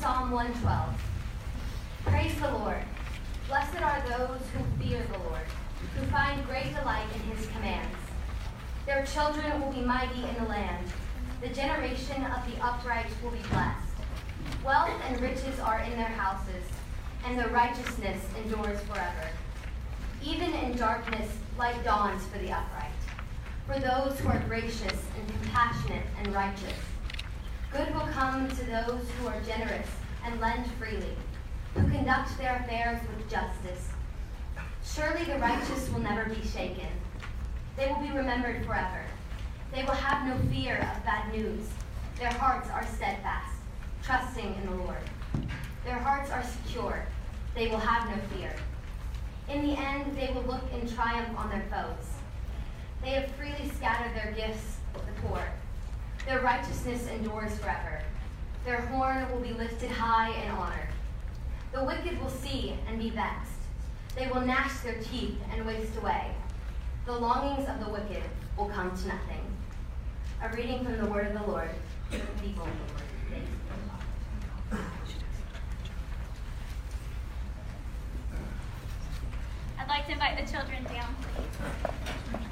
Psalm 112. Praise the Lord. Blessed are those who fear the Lord, who find great delight in his commands. Their children will be mighty in the land. The generation of the upright will be blessed. Wealth and riches are in their houses, and their righteousness endures forever. Even in darkness, light dawns for the upright, for those who are gracious and compassionate and righteous. Good will come to those who are generous and lend freely, who conduct their affairs with justice. Surely the righteous will never be shaken. They will be remembered forever. They will have no fear of bad news. Their hearts are steadfast, trusting in the Lord. Their hearts are secure. They will have no fear. In the end, they will look in triumph on their foes. They have freely scattered their gifts with the poor. Their righteousness endures forever. Their horn will be lifted high in honor. The wicked will see and be vexed. They will gnash their teeth and waste away. The longings of the wicked will come to nothing. A reading from the word of the Lord. The people of the Lord. I'd like to invite the children down, please.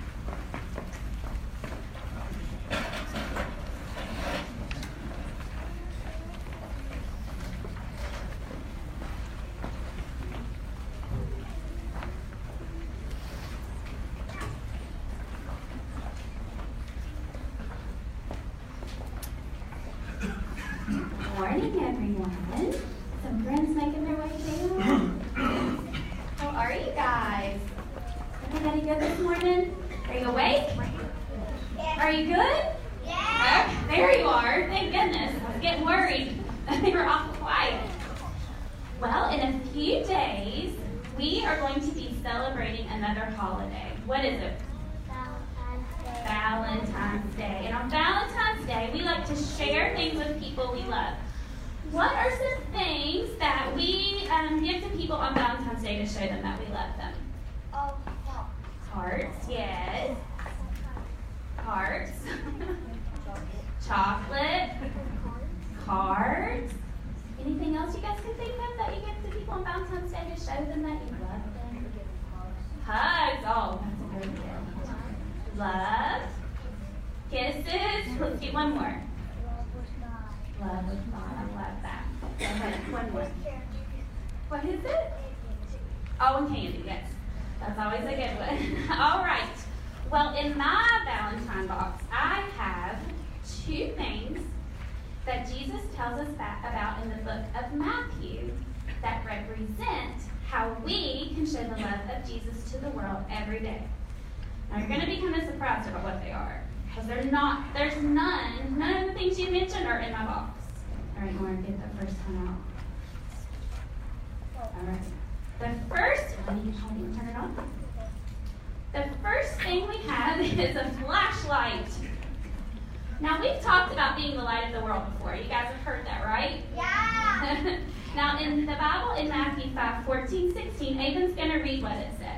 World every day. Now you're going to be kind of surprised about what they are. Because they're not, there's none, none of the things you mentioned are in my box. All right, Lauren, get the first one out. All right. The first one, you turn it on? The first thing we have is a flashlight. Now we've talked about being the light of the world before. You guys have heard that, right? Yeah. now in the Bible in Matthew 5, 14, 16, Avon's going to read what it says.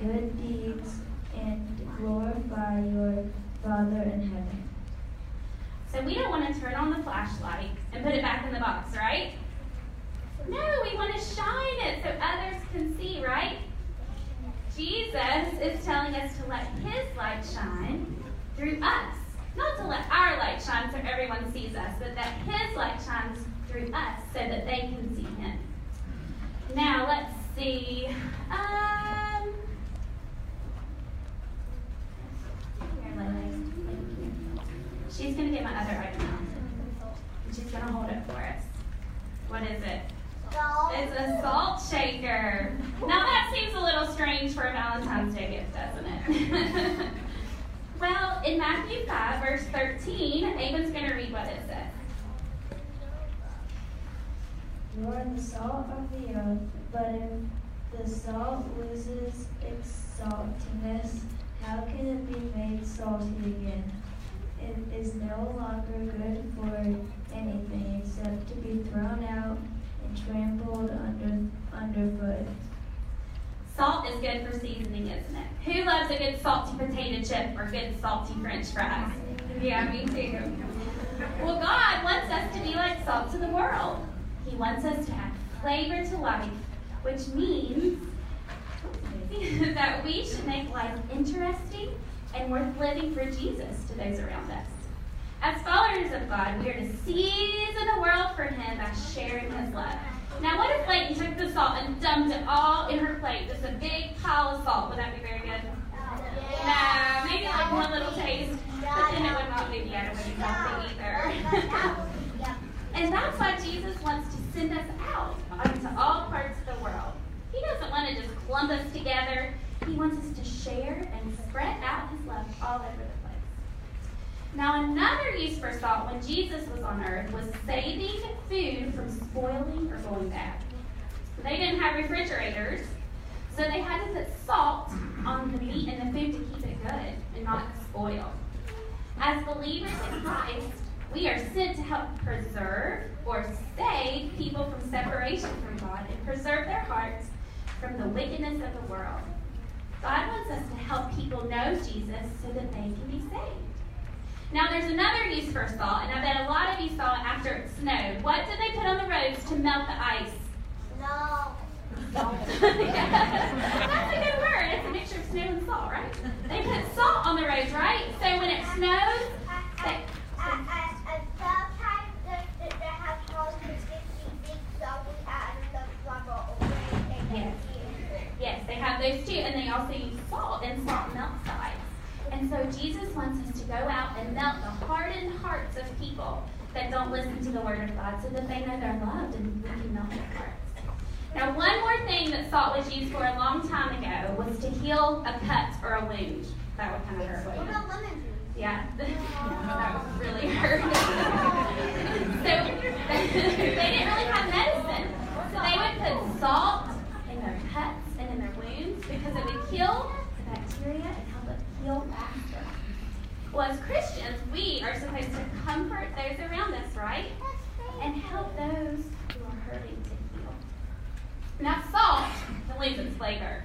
good deeds and glorify your Father in heaven. So we don't want to turn on the flashlight and put it back in the box, right? No, we want to shine it so others can see, right? Jesus is telling us to let his light shine through us. Not to let our light shine so everyone sees us, but that his light shines through us so that they can see him. Now, let's see. Um, here, Thank you. She's going to get my other item out. And she's going to hold it for us. What is it? It's a salt shaker. Now that seems a little strange for a Valentine's Day gift, doesn't it? well, in Matthew 5, verse 13, Aben's going to read what it says. You are the salt of the earth, but if the salt loses its saltiness, how can it be made salty again? It is no longer good for anything except to be thrown out and trampled under underfoot. Salt is good for seasoning, isn't it? Who loves a good salty potato chip or good salty french fries? Yeah, me too. Well, God wants us to be like salt to the world. He wants us to add flavor to life, which means that we should make life interesting and worth living for Jesus to those around us. As followers of God, we are to season the world for Him by sharing His love. Now, what if Leighton took the salt and dumped it all in her plate? Just a big pile of salt. Would that be very good? No, maybe like one little taste, but then it would not be yet. It wouldn't be healthy either. and that's why Jesus wants to send us out into all parts of the world. He doesn't want to just clump us together. He wants us to share and spread out His love all over the place. Now, another use for salt when Jesus was on earth was saving food from spoiling or going bad. They didn't have refrigerators, so they had to put salt on the meat and the food to keep it good and not spoil. As believers in Christ, we are sent to help preserve or save people from separation from God and preserve their hearts from the wickedness of the world. God wants us to help people know Jesus so that they can be saved. Now, there's another use for salt, and I bet a lot of you saw it after it snowed. What did they put on the roads to melt the ice? No. Salt. That's a good word. It's a mixture of snow and salt, right? They put salt on the roads, right? So when it snows, they, Yes, they have those too, and they also use salt, and salt melts ice. And so Jesus wants us to go out and melt the hardened hearts of people that don't listen to the word of God so that they know they're loved and we can melt their hearts. Now, one more thing that salt was used for a long time ago was to heal a cut or a wound. That would kind of hurt, wouldn't it? lemon juice? Yeah, that would really hurt. so they didn't really have medicine. So they would put salt in their cuts and in their wounds because it would kill the bacteria and help it heal faster. Well, as Christians, we are supposed to comfort those around us, right? And help those who are hurting to heal. Now, salt lose its flavor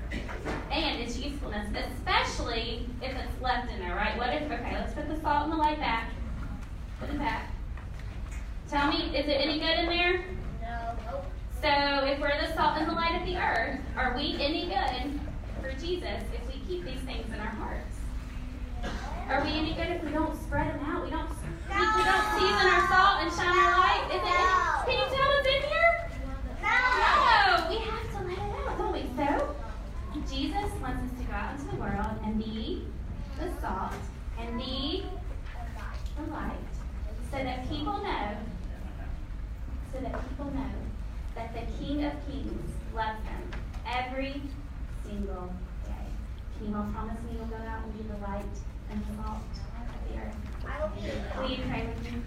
and its usefulness, especially if it's left in there, right? What if, okay, let's put the salt in the light back. Put it back. Tell me, is it any good in there? No. So, if we're the salt and the light of the earth, are we any good for Jesus if we keep these things in our hearts? Are we any good if we don't spread them out? We don't, we, we don't season our salt and shine our light? Is it, can you tell what's in here? No, we have to let it out, don't we? So, Jesus wants us to go out into the world and be the salt and be the light so that people know, so that people know that the King of Kings loves them every single day. Can you all promise me you'll go out and be the light and the salt of the earth? Will you pray with me?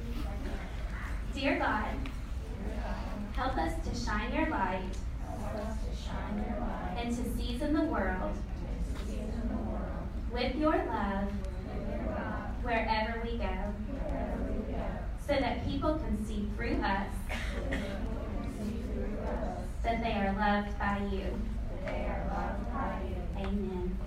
Dear God, help us to shine your light and to season the world with your love wherever we go so that people can see through us that they are loved by you. Amen.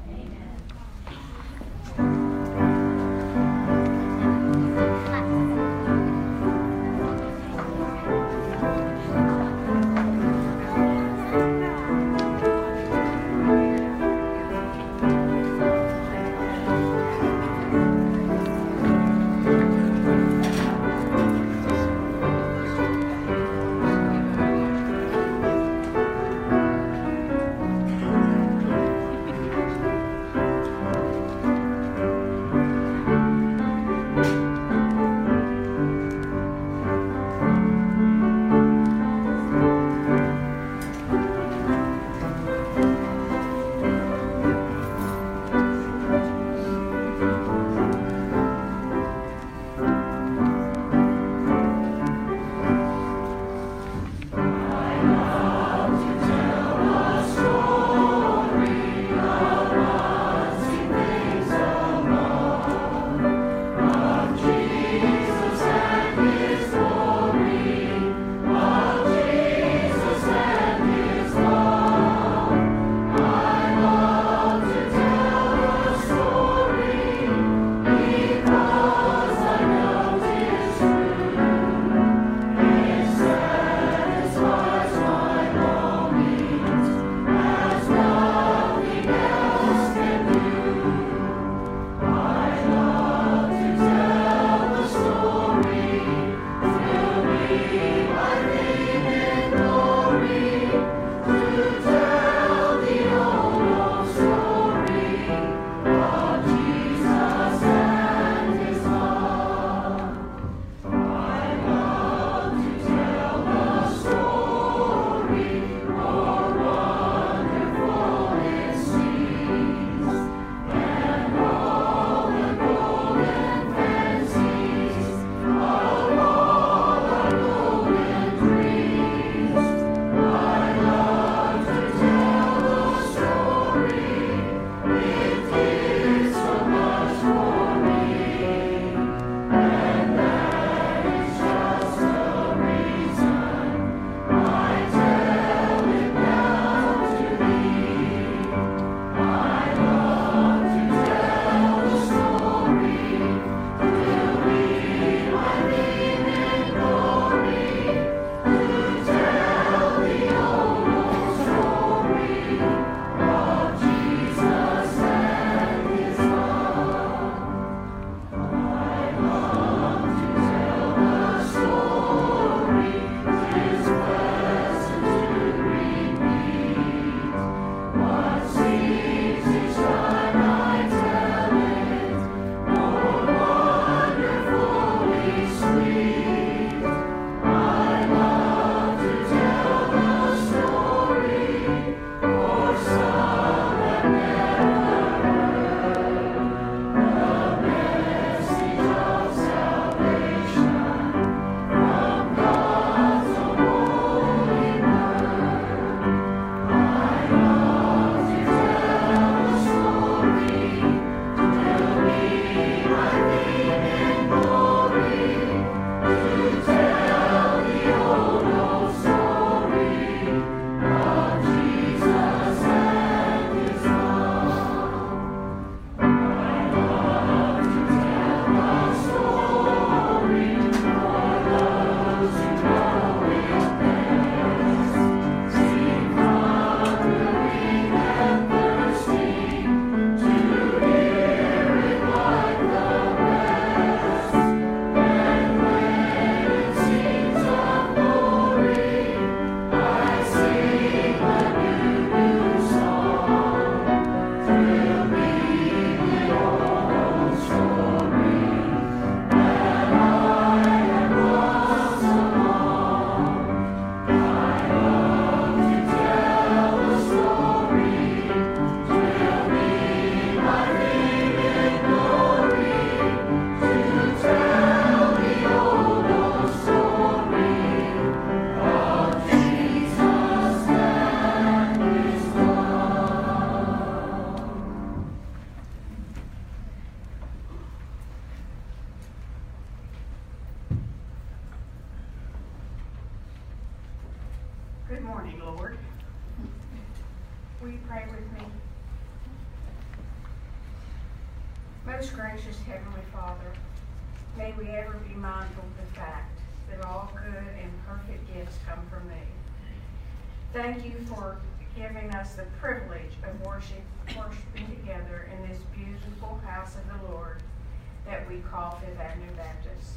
We call Fifth Avenue Baptist.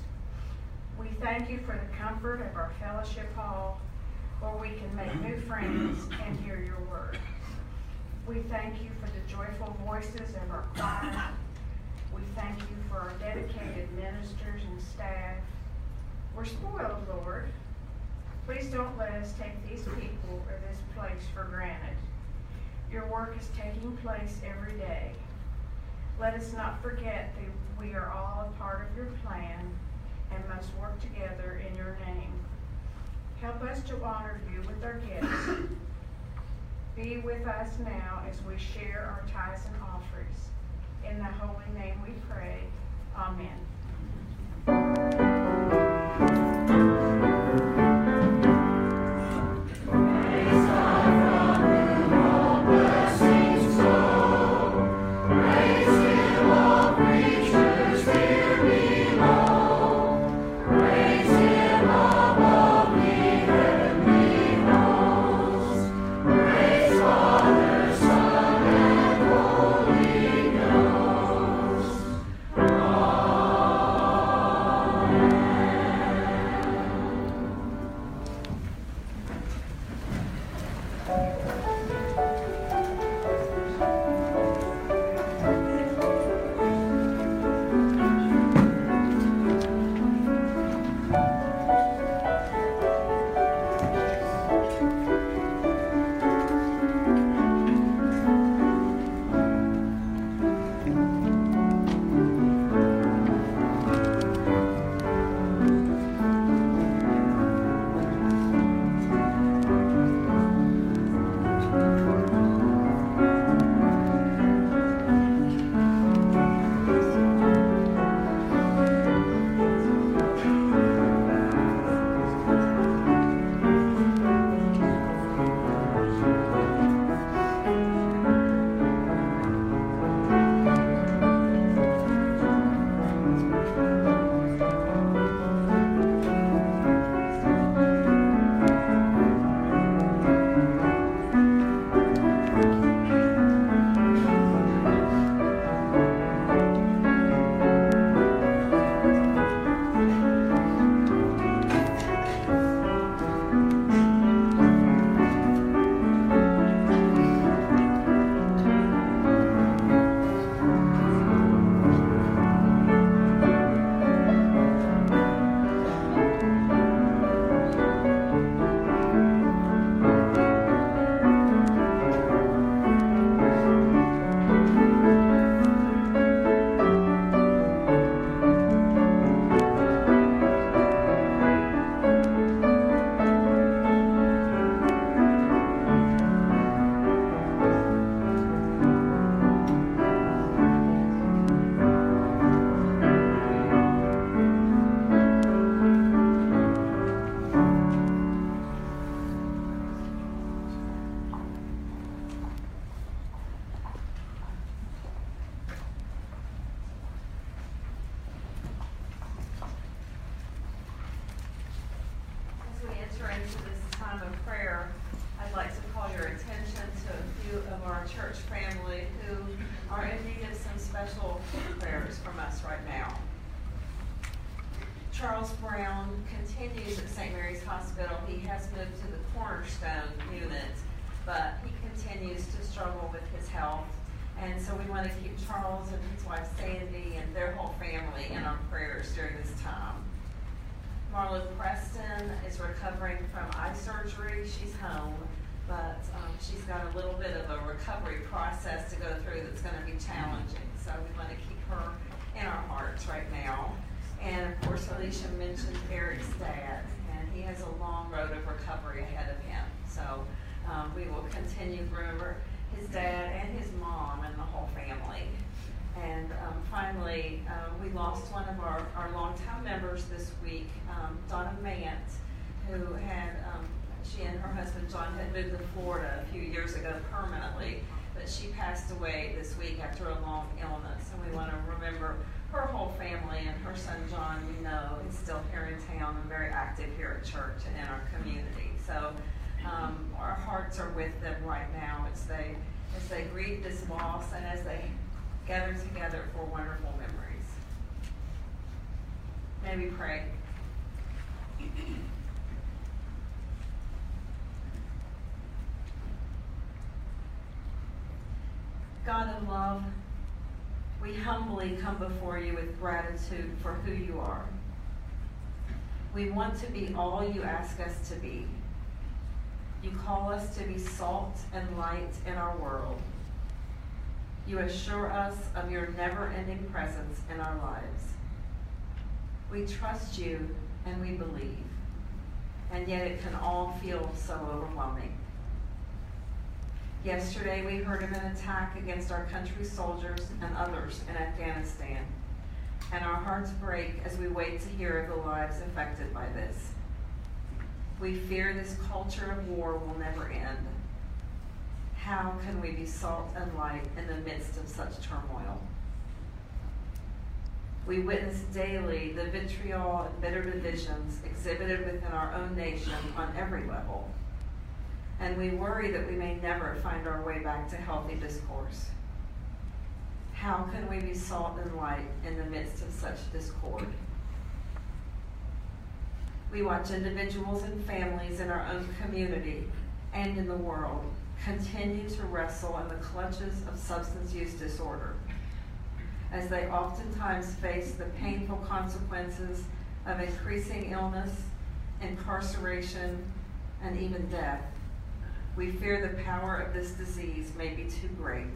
We thank you for the comfort of our fellowship hall where we can make new friends and hear your word. We thank you for the joyful voices of our choir. We thank you for our dedicated ministers and staff. We're spoiled, Lord. Please don't let us take these people or this place for granted. Your work is taking place every day. Let us not forget that we are all a part of your plan and must work together in your name. Help us to honor you with our gifts. Be with us now as we share our tithes and offerings. In the holy name we pray. Amen. Right now. And of course, Alicia mentioned Eric's dad, and he has a long road of recovery ahead of him. So um, we will continue to remember his dad and his mom and the whole family. And um, finally, uh, we lost one of our, our longtime members this week, um, Donna Mant, who had um, She and her husband John had moved to Florida a few years ago permanently, but she passed away this week after a long illness. And we want to remember her whole family and her son John, we know, is still here in town and very active here at church and in our community. So um, our hearts are with them right now as they as they grieve this loss and as they gather together for wonderful memories. May we pray. God of love, we humbly come before you with gratitude for who you are. We want to be all you ask us to be. You call us to be salt and light in our world. You assure us of your never ending presence in our lives. We trust you and we believe, and yet it can all feel so overwhelming. Yesterday, we heard of an attack against our country's soldiers and others in Afghanistan, and our hearts break as we wait to hear of the lives affected by this. We fear this culture of war will never end. How can we be salt and light in the midst of such turmoil? We witness daily the vitriol and bitter divisions exhibited within our own nation on every level. And we worry that we may never find our way back to healthy discourse. How can we be salt and light in the midst of such discord? We watch individuals and families in our own community and in the world continue to wrestle in the clutches of substance use disorder as they oftentimes face the painful consequences of increasing illness, incarceration, and even death. We fear the power of this disease may be too great.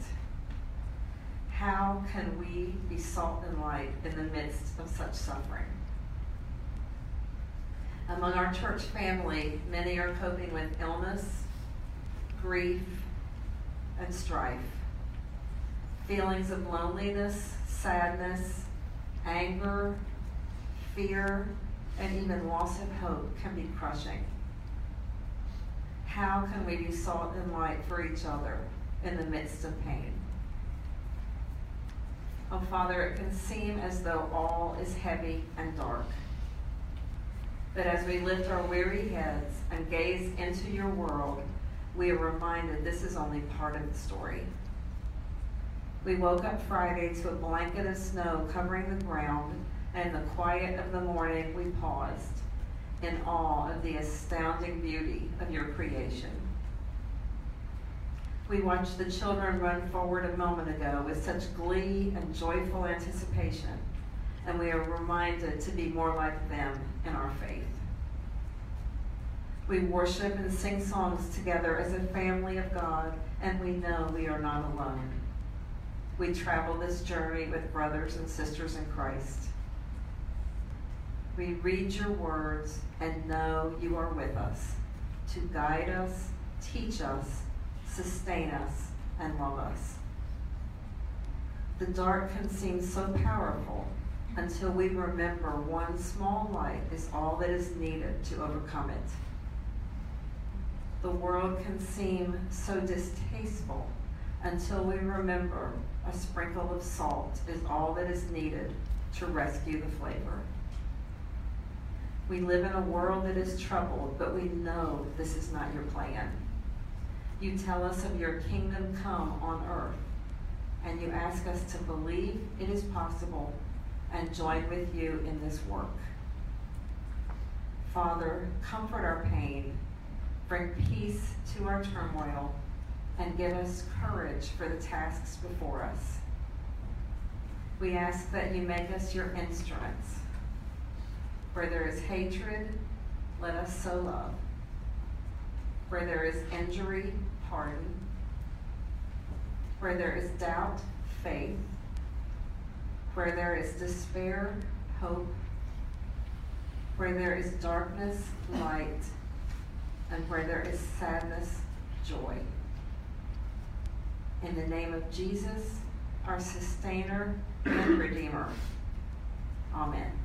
How can we be salt and light in the midst of such suffering? Among our church family, many are coping with illness, grief, and strife. Feelings of loneliness, sadness, anger, fear, and even loss of hope can be crushing. How can we be salt and light for each other in the midst of pain? Oh, Father, it can seem as though all is heavy and dark. But as we lift our weary heads and gaze into your world, we are reminded this is only part of the story. We woke up Friday to a blanket of snow covering the ground, and in the quiet of the morning, we paused in awe of the astounding beauty of your creation. We watched the children run forward a moment ago with such glee and joyful anticipation and we are reminded to be more like them in our faith. We worship and sing songs together as a family of God, and we know we are not alone. We travel this journey with brothers and sisters in Christ. We read your words and know you are with us to guide us, teach us, sustain us, and love us. The dark can seem so powerful until we remember one small light is all that is needed to overcome it. The world can seem so distasteful until we remember a sprinkle of salt is all that is needed to rescue the flavor. We live in a world that is troubled, but we know this is not your plan. You tell us of your kingdom come on earth, and you ask us to believe it is possible and join with you in this work. Father, comfort our pain, bring peace to our turmoil, and give us courage for the tasks before us. We ask that you make us your instruments. Where there is hatred, let us sow love. Where there is injury, pardon. Where there is doubt, faith where there is despair, hope, where there is darkness, light, and where there is sadness, joy. In the name of Jesus, our sustainer and redeemer. Amen.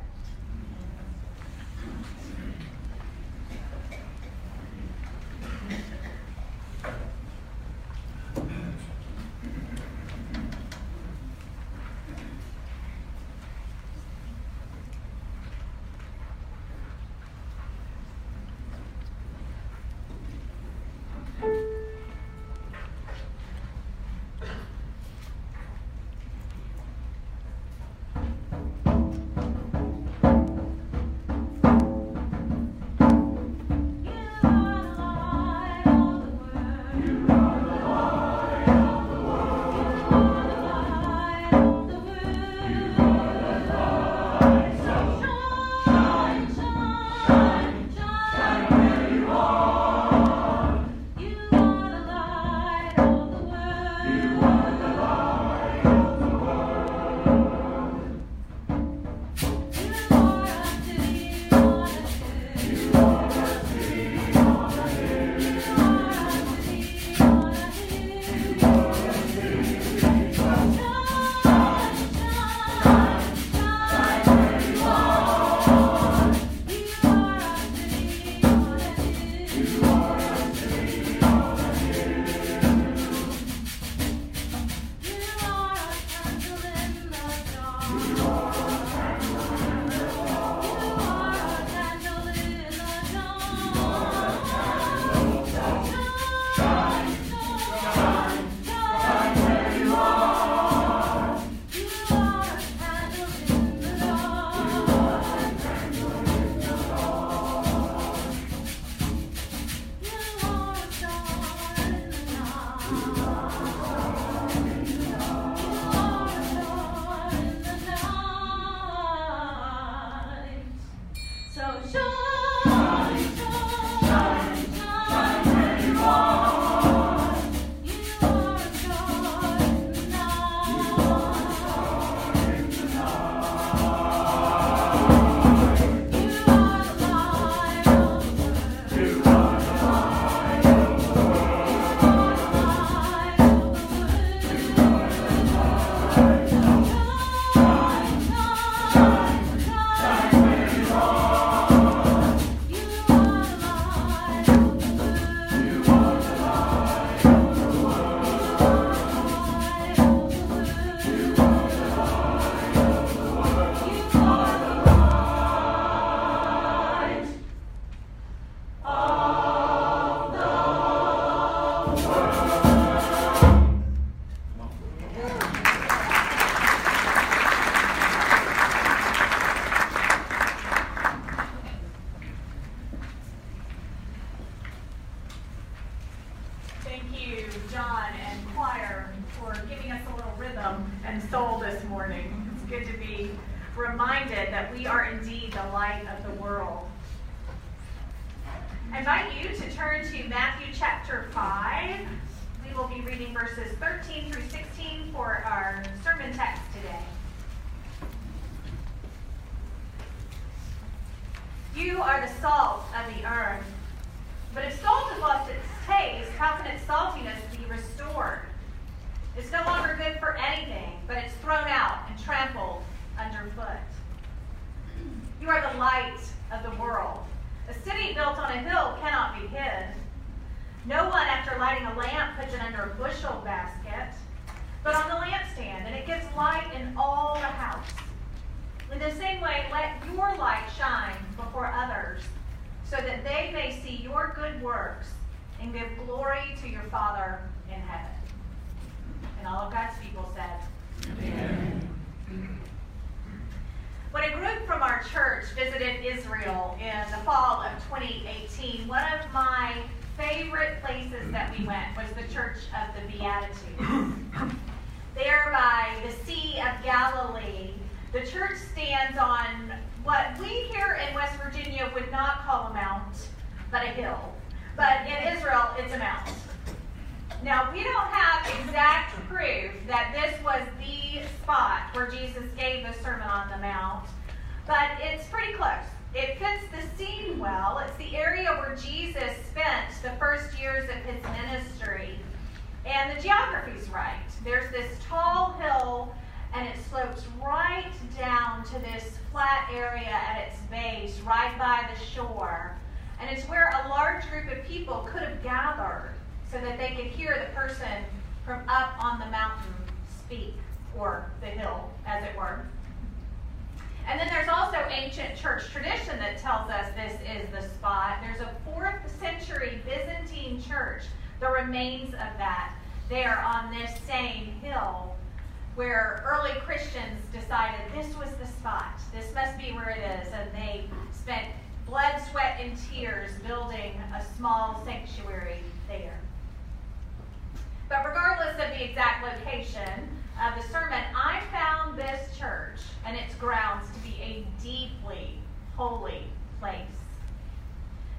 You are the light of the world. A city built on a hill cannot be hid. No one, after lighting a lamp, puts it under a bushel basket, but on the lampstand, and it gives light in all the house. In the same way, let your light shine before others, so that they may see your good works and give glory to your Father in heaven. And all of God's people said, Amen. When a group from our church visited Israel in the fall of 2018, one of my favorite places that we went was the Church of the Beatitudes. there by the Sea of Galilee, the church stands on what we here in West Virginia would not call a mount, but a hill. But in Israel, it's a mount. Now, we don't have exact proof that this was the spot where Jesus gave the Sermon on the Mount, but it's pretty close. It fits the scene well. It's the area where Jesus spent the first years of his ministry. And the geography's right. There's this tall hill, and it slopes right down to this flat area at its base, right by the shore. And it's where a large group of people could have gathered so that they could hear the person from up on the mountain speak, or the hill, as it were. And then there's also ancient church tradition that tells us this is the spot. There's a fourth century Byzantine church, the remains of that, there on this same hill, where early Christians decided this was the spot. This must be where it is. And they spent blood, sweat, and tears building a small sanctuary there. But regardless of the exact location of the sermon, I found this church and its grounds to be a deeply holy place.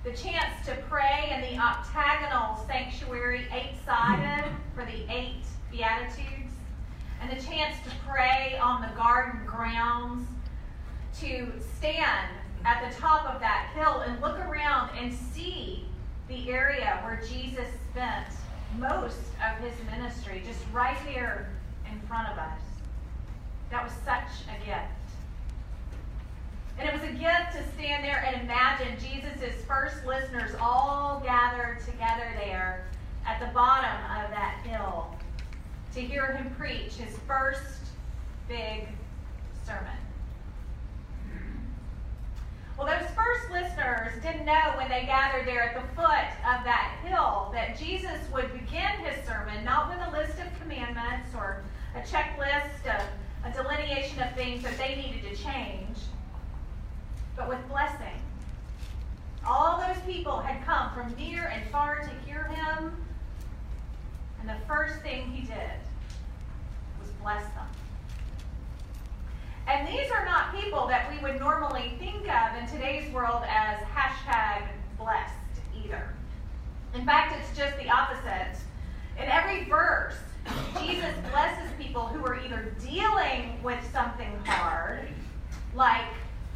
The chance to pray in the octagonal sanctuary, eight sided for the eight Beatitudes, and the chance to pray on the garden grounds, to stand at the top of that hill and look around and see the area where Jesus spent most of his ministry, just right here in front of us. That was such a gift. And it was a gift to stand there and imagine Jesus' first listeners all gathered together there at the bottom of that hill to hear him preach his first big sermon. Well, those first listeners didn't know when they gathered there at the foot of that hill that Jesus would begin his sermon not with a list of commandments or a checklist of a delineation of things that they needed to change, but with blessing. All those people had come from near and far to hear him, and the first thing he did was bless them. And these are not people that we would normally think of in today's world as hashtag blessed either. In fact, it's just the opposite. In every verse, Jesus blesses people who are either dealing with something hard, like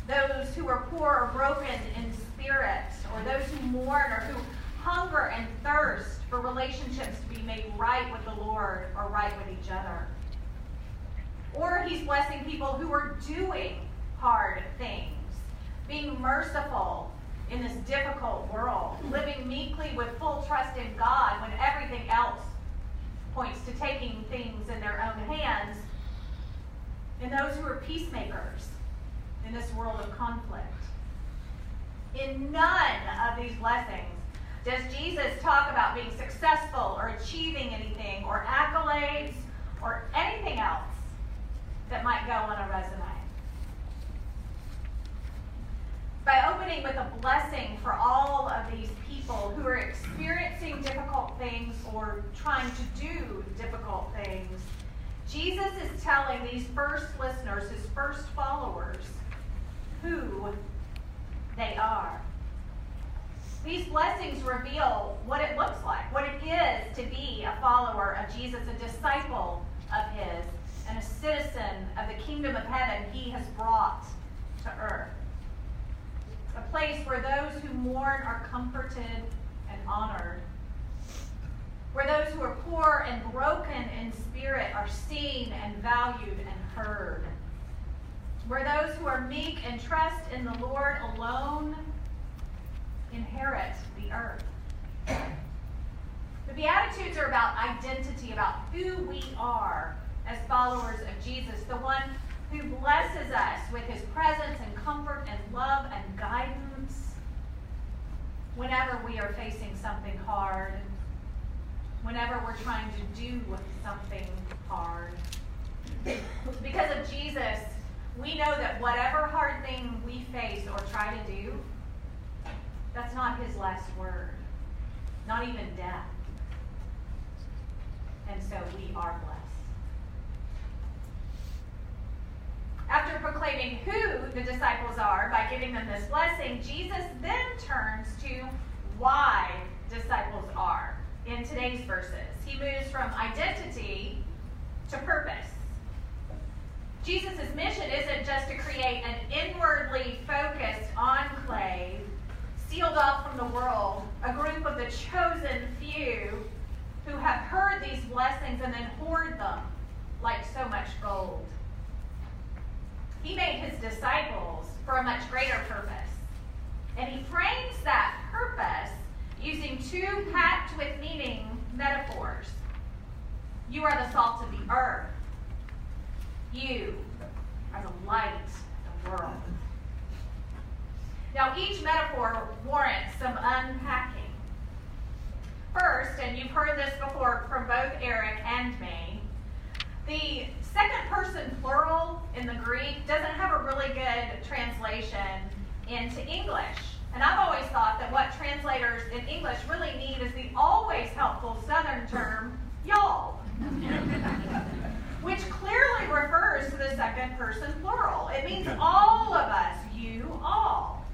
those who are poor or broken in spirit, or those who mourn or who hunger and thirst for relationships to be made right with the Lord or right with each other. Or he's blessing people who are doing hard things, being merciful in this difficult world, living meekly with full trust in God when everything else points to taking things in their own hands, and those who are peacemakers in this world of conflict. In none of these blessings does Jesus talk about being successful or achieving anything or accolades or anything else that might go on a resume. By opening with a blessing for all of these people who are experiencing difficult things or trying to do difficult things, Jesus is telling these first listeners, his first followers, who they are. These blessings reveal what it looks like, what it is to be a follower of Jesus, a disciple of his, and a citizen of the kingdom of heaven he has brought to earth. A place where those who mourn are comforted and honored. Where those who are poor and broken in spirit are seen and valued and heard. Where those who are meek and trust in the Lord alone inherit the earth. The Beatitudes are about identity, about who we are as followers of Jesus, the one who blesses us with his presence and comfort and love and guidance whenever we are facing something hard, whenever we're trying to do something hard. Because of Jesus, we know that whatever hard thing we face or try to do, that's not his last word, not even death. And so we are blessed. After proclaiming who the disciples are by giving them this blessing, Jesus then turns to why disciples are in today's verses. He moves from identity to purpose. Jesus' mission isn't just to create an inwardly focused enclave sealed off from the world, a group of the chosen few who have heard these blessings and then hoard them like so much gold. He made his disciples for a much greater purpose. And he frames that purpose using two packed with meaning metaphors. You are the salt of the earth. You are the light of the world. Now, each metaphor warrants some unpacking. First, and you've heard this before from both Eric and me, the second person plural in the Greek doesn't have a really good translation into English. And I've always thought that what translators in English really need is the always helpful Southern term, y'all. Which clearly refers to the second person plural. It means all of us, you all.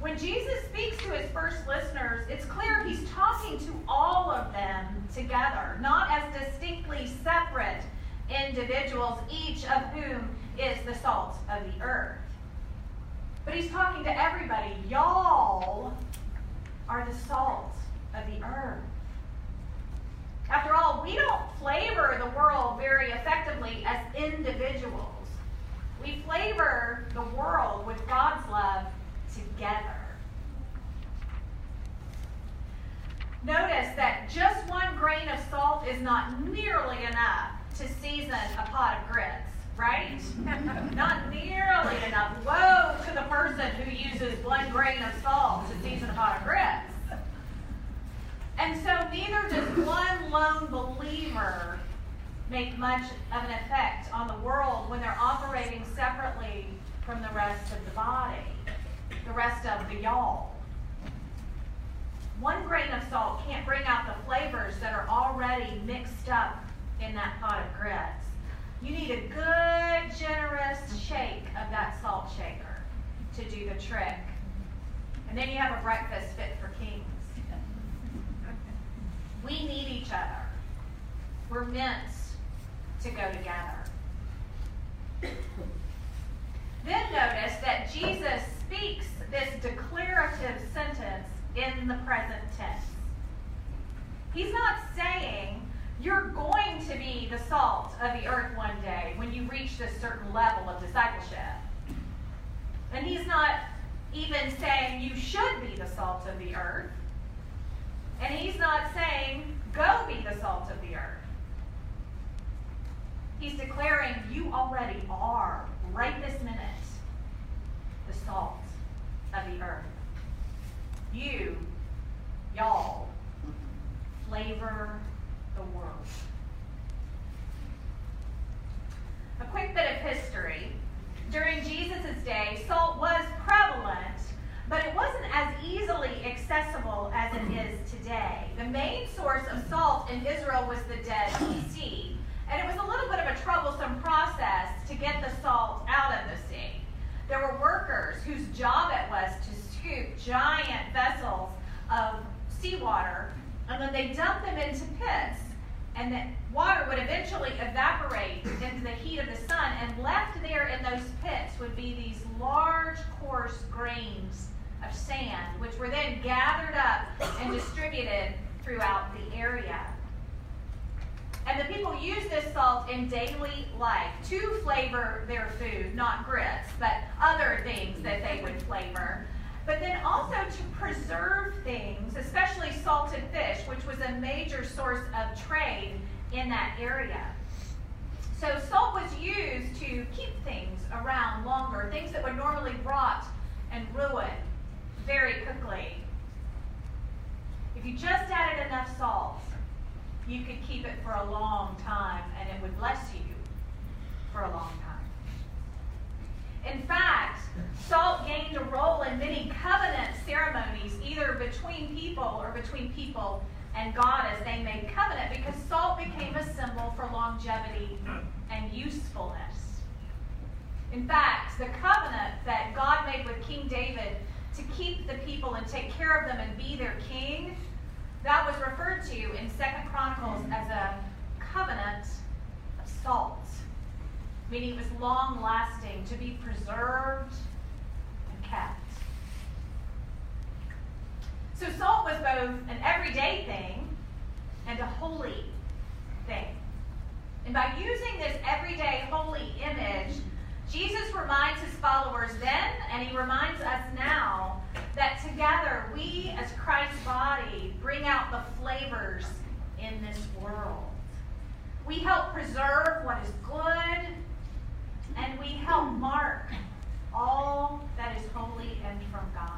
When Jesus speaks to his first listeners, it's clear he's talking to all of them together, not as distinctly separate individuals, each of whom is the salt of the earth. But he's talking to everybody. Y'all are the salt of the earth. After all, we don't flavor the world very effectively as individuals. We flavor the world with God's love together. Notice that just one grain of salt is not nearly enough to season a pot of grits, right? not nearly enough. Woe to the person who uses one grain of salt to season a pot of grits. And so neither does one lone believer make much of an effect on the world when they're operating separately from the rest of the body the rest of the y'all. One grain of salt can't bring out the flavors that are already mixed up in that pot of grits. You need a good, generous shake of that salt shaker to do the trick. And then you have a breakfast fit for kings. We need each other. We're meant to go together. then notice that Jesus speaks this declarative sentence in the present tense. He's not saying you're going to be the salt of the earth one day when you reach this certain level of discipleship. And he's not even saying you should be the salt of the earth. And he's not saying go be the salt of the earth. He's declaring you already are, right this minute, the salt of the earth. You, y'all, flavor the world. A quick bit of history. During Jesus' day, salt was prevalent, but it wasn't as easily accessible as it is today. The main source of salt in Israel was the Dead Sea. And it was a little bit of a troublesome process to get the salt out of the sea. There were workers whose job it was to scoop giant vessels of seawater, and then they dumped them into pits, and the water would eventually evaporate into the heat of the sun, and left there in those pits would be these large, coarse grains of sand, which were then gathered up and distributed throughout the area. And the people use this salt in daily life to flavor their food, not grits, but other things that they would flavor. But then also to preserve things, especially salted fish, which was a major source of trade in that area. So salt was used to keep things around longer, things that would normally rot and ruin very quickly. If you just added enough salt, you could keep it for a long time and it would bless you for a long time. In fact, salt gained a role in many covenant ceremonies, either between people or between people and God as they made covenant, because salt became a symbol for longevity and usefulness. In fact, the covenant that God made with King David to keep the people and take care of them and be their king that was referred to in Second Chronicles as a covenant of salt, meaning it was long lasting, to be preserved and kept. So salt was both an everyday thing and a holy thing. And by using this everyday holy image, Jesus reminds his followers then, and he reminds us now, that together we as Christ's body bring out the flavors in this world. We help preserve what is good, and we help mark all that is holy and from God.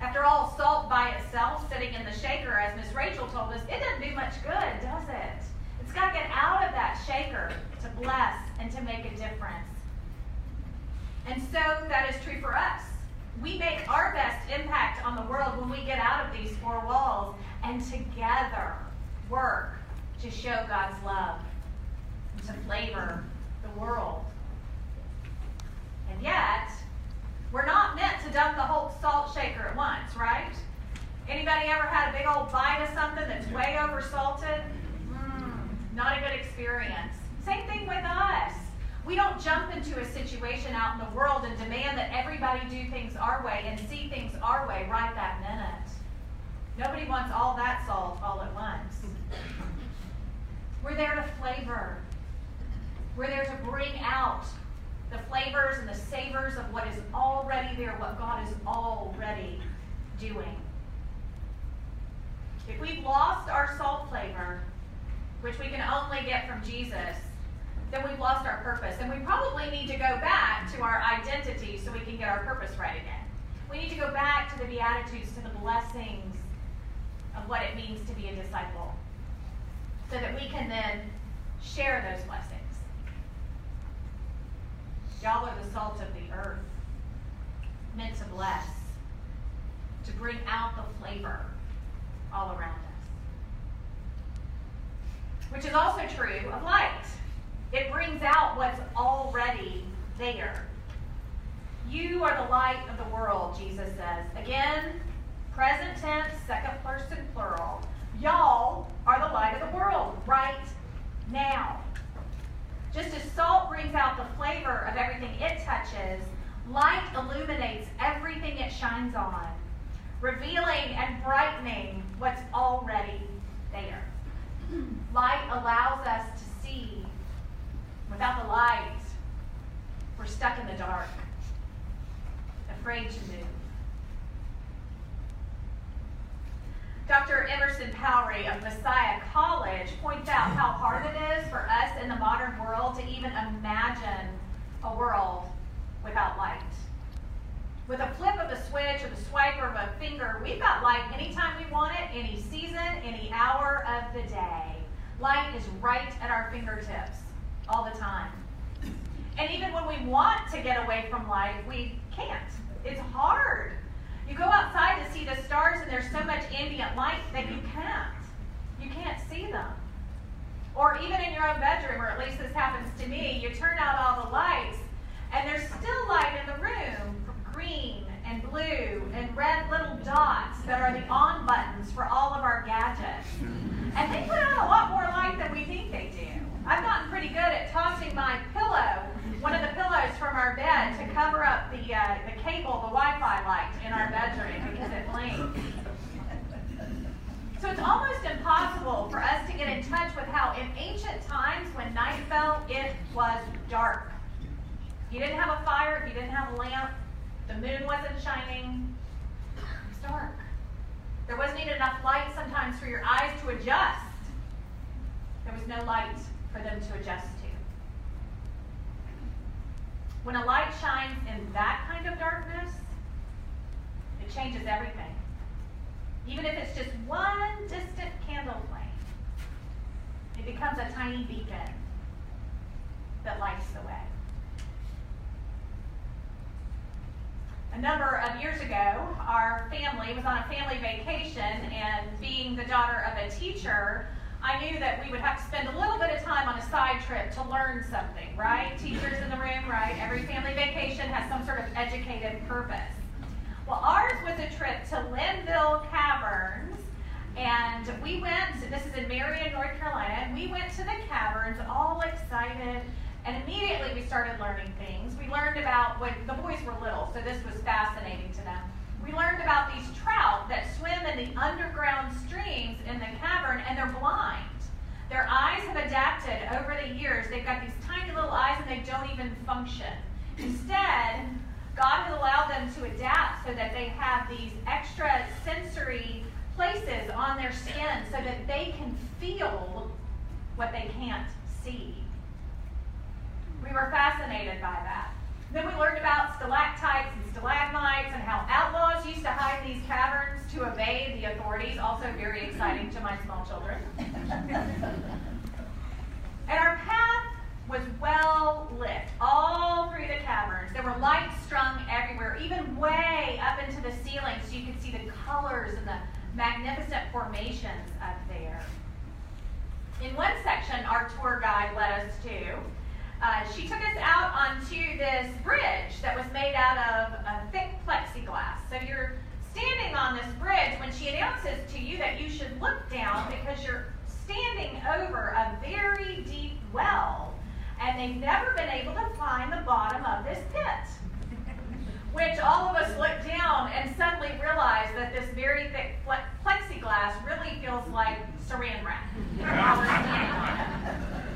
After all, salt by itself, sitting in the shaker, as Miss Rachel told us, it doesn't do much good, does it? It's got to get out of that shaker to bless and to make a difference. And so that is true for us. We make our best impact on the world when we get out of these four walls and together work to show God's love to flavor the world. And yet, we're not meant to dump the whole salt shaker at once, right? Anybody ever had a big old bite of something that's way over salted? Mm, not a good experience. Same thing with us. We don't jump into a situation out in the world and demand that everybody do things our way and see things our way right that minute. Nobody wants all that salt all at once. We're there to flavor. We're there to bring out the flavors and the savors of what is already there, what God is already doing. If we've lost our salt flavor, which we can only get from Jesus, then we've lost our purpose. And we probably need to go back to our identity so we can get our purpose right again. We need to go back to the Beatitudes, to the blessings of what it means to be a disciple, so that we can then share those blessings. Y'all are the salt of the earth, meant to bless, to bring out the flavor all around us. Which is also true of light. It brings out what's already there. You are the light of the world, Jesus says. Again, present tense, second person plural. Y'all are the light of the world right now. Just as salt brings out the flavor of everything it touches, light illuminates everything it shines on, revealing and brightening what's already there. Light allows us to see Without the light, we're stuck in the dark, afraid to move. Dr. Emerson Powery of Messiah College points out how hard it is for us in the modern world to even imagine a world without light. With a flip of a switch or the swipe of a finger, we've got light anytime we want it, any season, any hour of the day. Light is right at our fingertips all the time. And even when we want to get away from light, we can't. It's hard. You go outside to see the stars and there's so much ambient light that you can't. You can't see them. Or even in your own bedroom, or at least this happens to me, you turn out all the lights, and there's still light in the room green and blue and red little dots that are the on buttons for all of our gadgets. And they put out a lot more light than we think they do. I've gotten pretty good at tossing my pillow, one of the pillows from our bed, to cover up the, uh, the cable, the Wi Fi light in our bedroom because it blinks. So it's almost impossible for us to get in touch with how, in ancient times, when night fell, it was dark. You didn't have a fire, you didn't have a lamp, the moon wasn't shining, it was dark. There wasn't even enough light sometimes for your eyes to adjust. There was no light for them to adjust to. When a light shines in that kind of darkness, it changes everything. Even if it's just one distant candle flame, it becomes a tiny beacon that lights the way. A number of years ago, our family was on a family vacation, and being the daughter of a teacher, I knew that we would have to spend a little bit of time on a side trip to learn something, right? Teachers in the room, right? Every family vacation has some sort of educated purpose. Well, ours was a trip to Linville Caverns, and we went, this is in Marion, North Carolina, and we went to the caverns all excited, and immediately we started learning things. We learned about when the boys were little, so this was fascinating to them. We learned about these trout that swim in the underground streams in the cavern, and they're blind. Their eyes have adapted over the years. They've got these tiny little eyes, and they don't even function. Instead, God has allowed them to adapt so that they have these extra sensory places on their skin so that they can feel what they can't see. We were fascinated by that. Then we learned about stalactites and stalagmites and how outlaws used to hide these caverns to evade the authorities, also very exciting to my small children. and our path was well lit all through the caverns. There were lights strung everywhere, even way up into the ceiling, so you could see the colors and the magnificent formations up there. In one section, our tour guide led us to, uh, she took us out onto this bridge that was made out of a thick plexiglass. So you're standing on this bridge when she announces to you that you should look down because you're standing over a very deep well and they've never been able to find the bottom of this pit. Which all of us look down and suddenly realize that this very thick plexiglass really feels like saran wrap.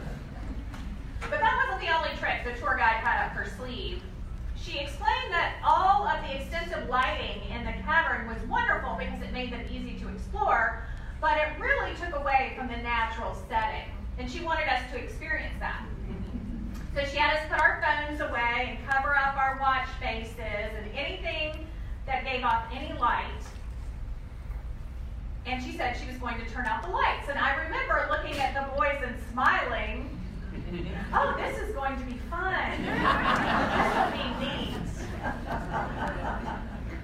but that wasn't the only trick the tour guide had up her sleeve. She explained that all of the extensive lighting in the cavern was wonderful because it made them easy to explore, but it really took away from the natural setting. And she wanted us to experience that. So she had us put our phones away and cover up our watch faces and anything that gave off any light. And she said she was going to turn out the lights. And I remember looking at the boys and smiling. Oh, this is going to be fun. this will be neat.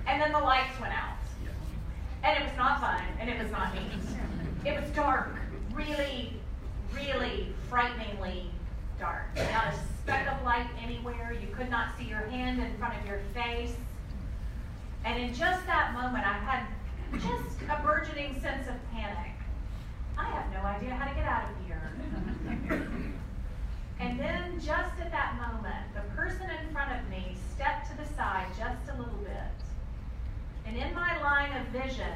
And then the lights went out. And it was not fun, and it was not neat. It was dark, really, really frighteningly dark. Not a speck of light anywhere. You could not see your hand in front of your face. And in just that moment, I had just a burgeoning sense of panic. I have no idea how to get out of here. And then, just at that moment, the person in front of me stepped to the side just a little bit. And in my line of vision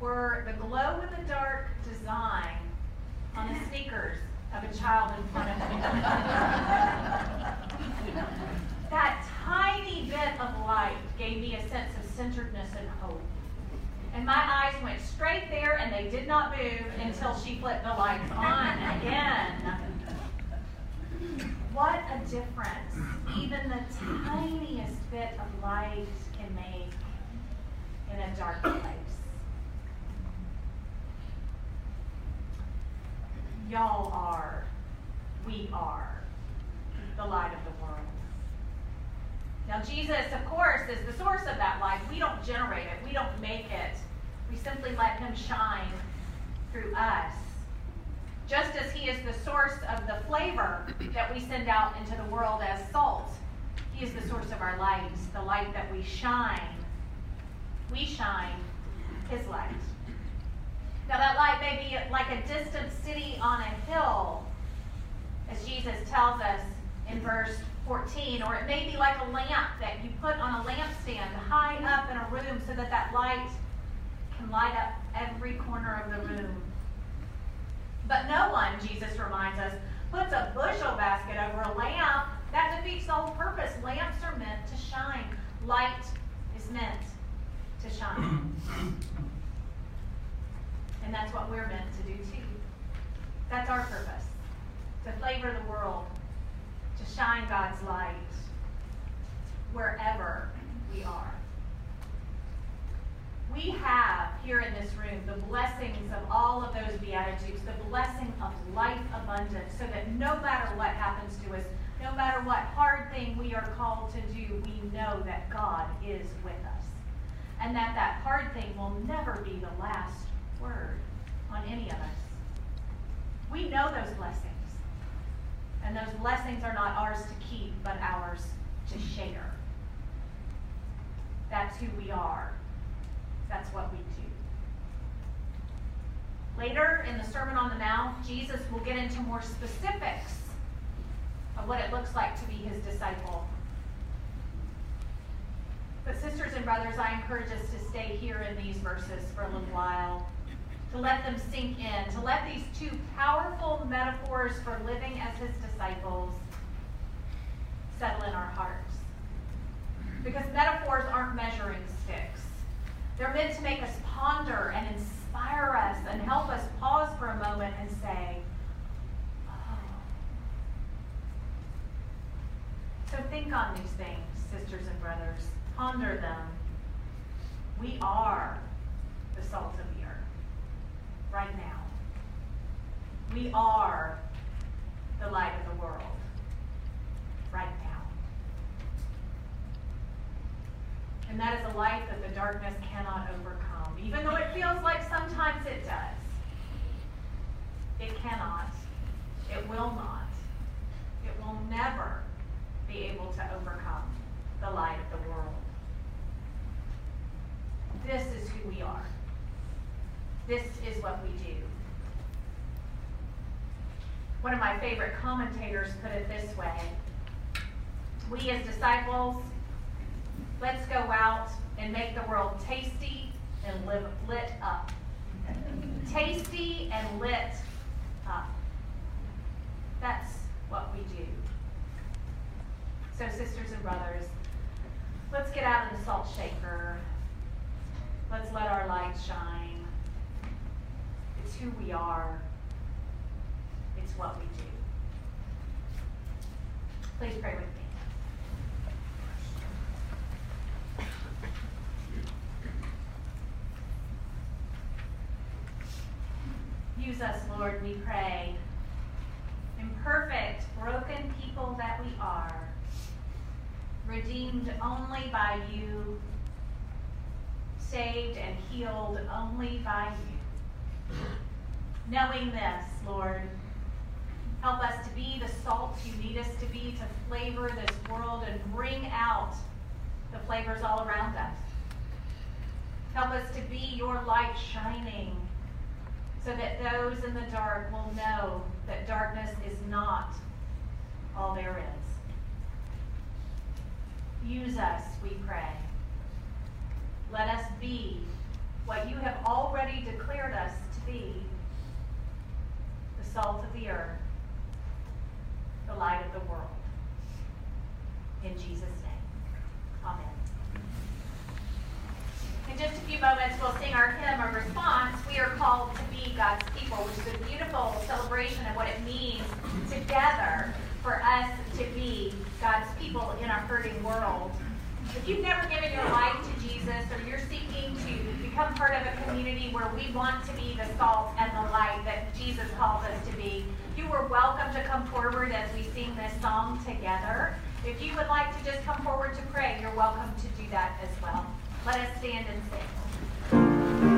were the glow in the dark design on the sneakers of a child in front of me. that tiny bit of light gave me a sense of centeredness and hope. And my eyes went straight there and they did not move until she flipped the lights on again. What a difference even the tiniest bit of light can make in a dark place. Y'all are, we are the light of the world. Now, Jesus, of course, is the source of that light. We don't generate it, we don't make it. We simply let Him shine through us. Just as He is the source of the flavor that we send out into the world as salt, He is the source of our light, the light that we shine. We shine His light. Now, that light may be like a distant city on a hill, as Jesus tells us in verse 14, or it may be like a lamp that you put on a lampstand high up in a room so that that light can light up every corner of the room. But no one, Jesus reminds us, puts a bushel basket over a lamp. That defeats the whole purpose. Lamps are meant to shine. Light is meant to shine. And that's what we're meant to do too. That's our purpose to flavor the world, to shine God's light wherever we are. We have here in this room the blessings of all of those Beatitudes, the blessing of life abundant, so that no matter what happens to us, no matter what hard thing we are called to do, we know that God is with us. And that that hard thing will never be the last word on any of us. We know those blessings. And those blessings are not ours to keep, but ours to share. That's who we are. That's what we do. Later in the Sermon on the Mount, Jesus will get into more specifics of what it looks like to be his disciple. But, sisters and brothers, I encourage us to stay here in these verses for a little while to let them sink in, to let these two powerful metaphors for living as his disciples settle in our hearts. Because metaphors aren't measuring sticks. They're meant to make us ponder and inspire us and help us pause for a moment and say, oh. So think on these things, sisters and brothers. Ponder them. We are the salt of the earth right now. We are the light of the world right now. And that is a light that the darkness cannot overcome, even though it feels like sometimes it does. It cannot. It will not. It will never be able to overcome the light of the world. This is who we are. This is what we do. One of my favorite commentators put it this way We as disciples, let's go out and make the world tasty and live, lit up. tasty and lit up. That's what we do. So, sisters and brothers, let's get out of the salt shaker. Let's let our light shine. It's who we are. It's what we do. Please pray with me. Use us, Lord, we pray. Imperfect, broken people that we are, redeemed only by you, saved and healed only by you. Knowing this, Lord, help us to be the salt you need us to be to flavor this world and bring out the flavors all around us. Help us to be your light shining so that those in the dark will know that darkness is not all there is. Use us, we pray. Let us be what you have already declared us to be the salt of the earth, the light of the world. In Jesus' name, amen. In just a few moments, we'll sing our hymn of response. We are called to be God's people, which is a beautiful celebration of what it means together for us to be God's people in a hurting world. If you've never given your life to Jesus or you're seeking to become part of a community where we want to be the salt and the light that Jesus calls us to be, you are welcome to come forward as we sing this song together. If you would like to just come forward to pray, you're welcome to do that as well. Let us stand and sing.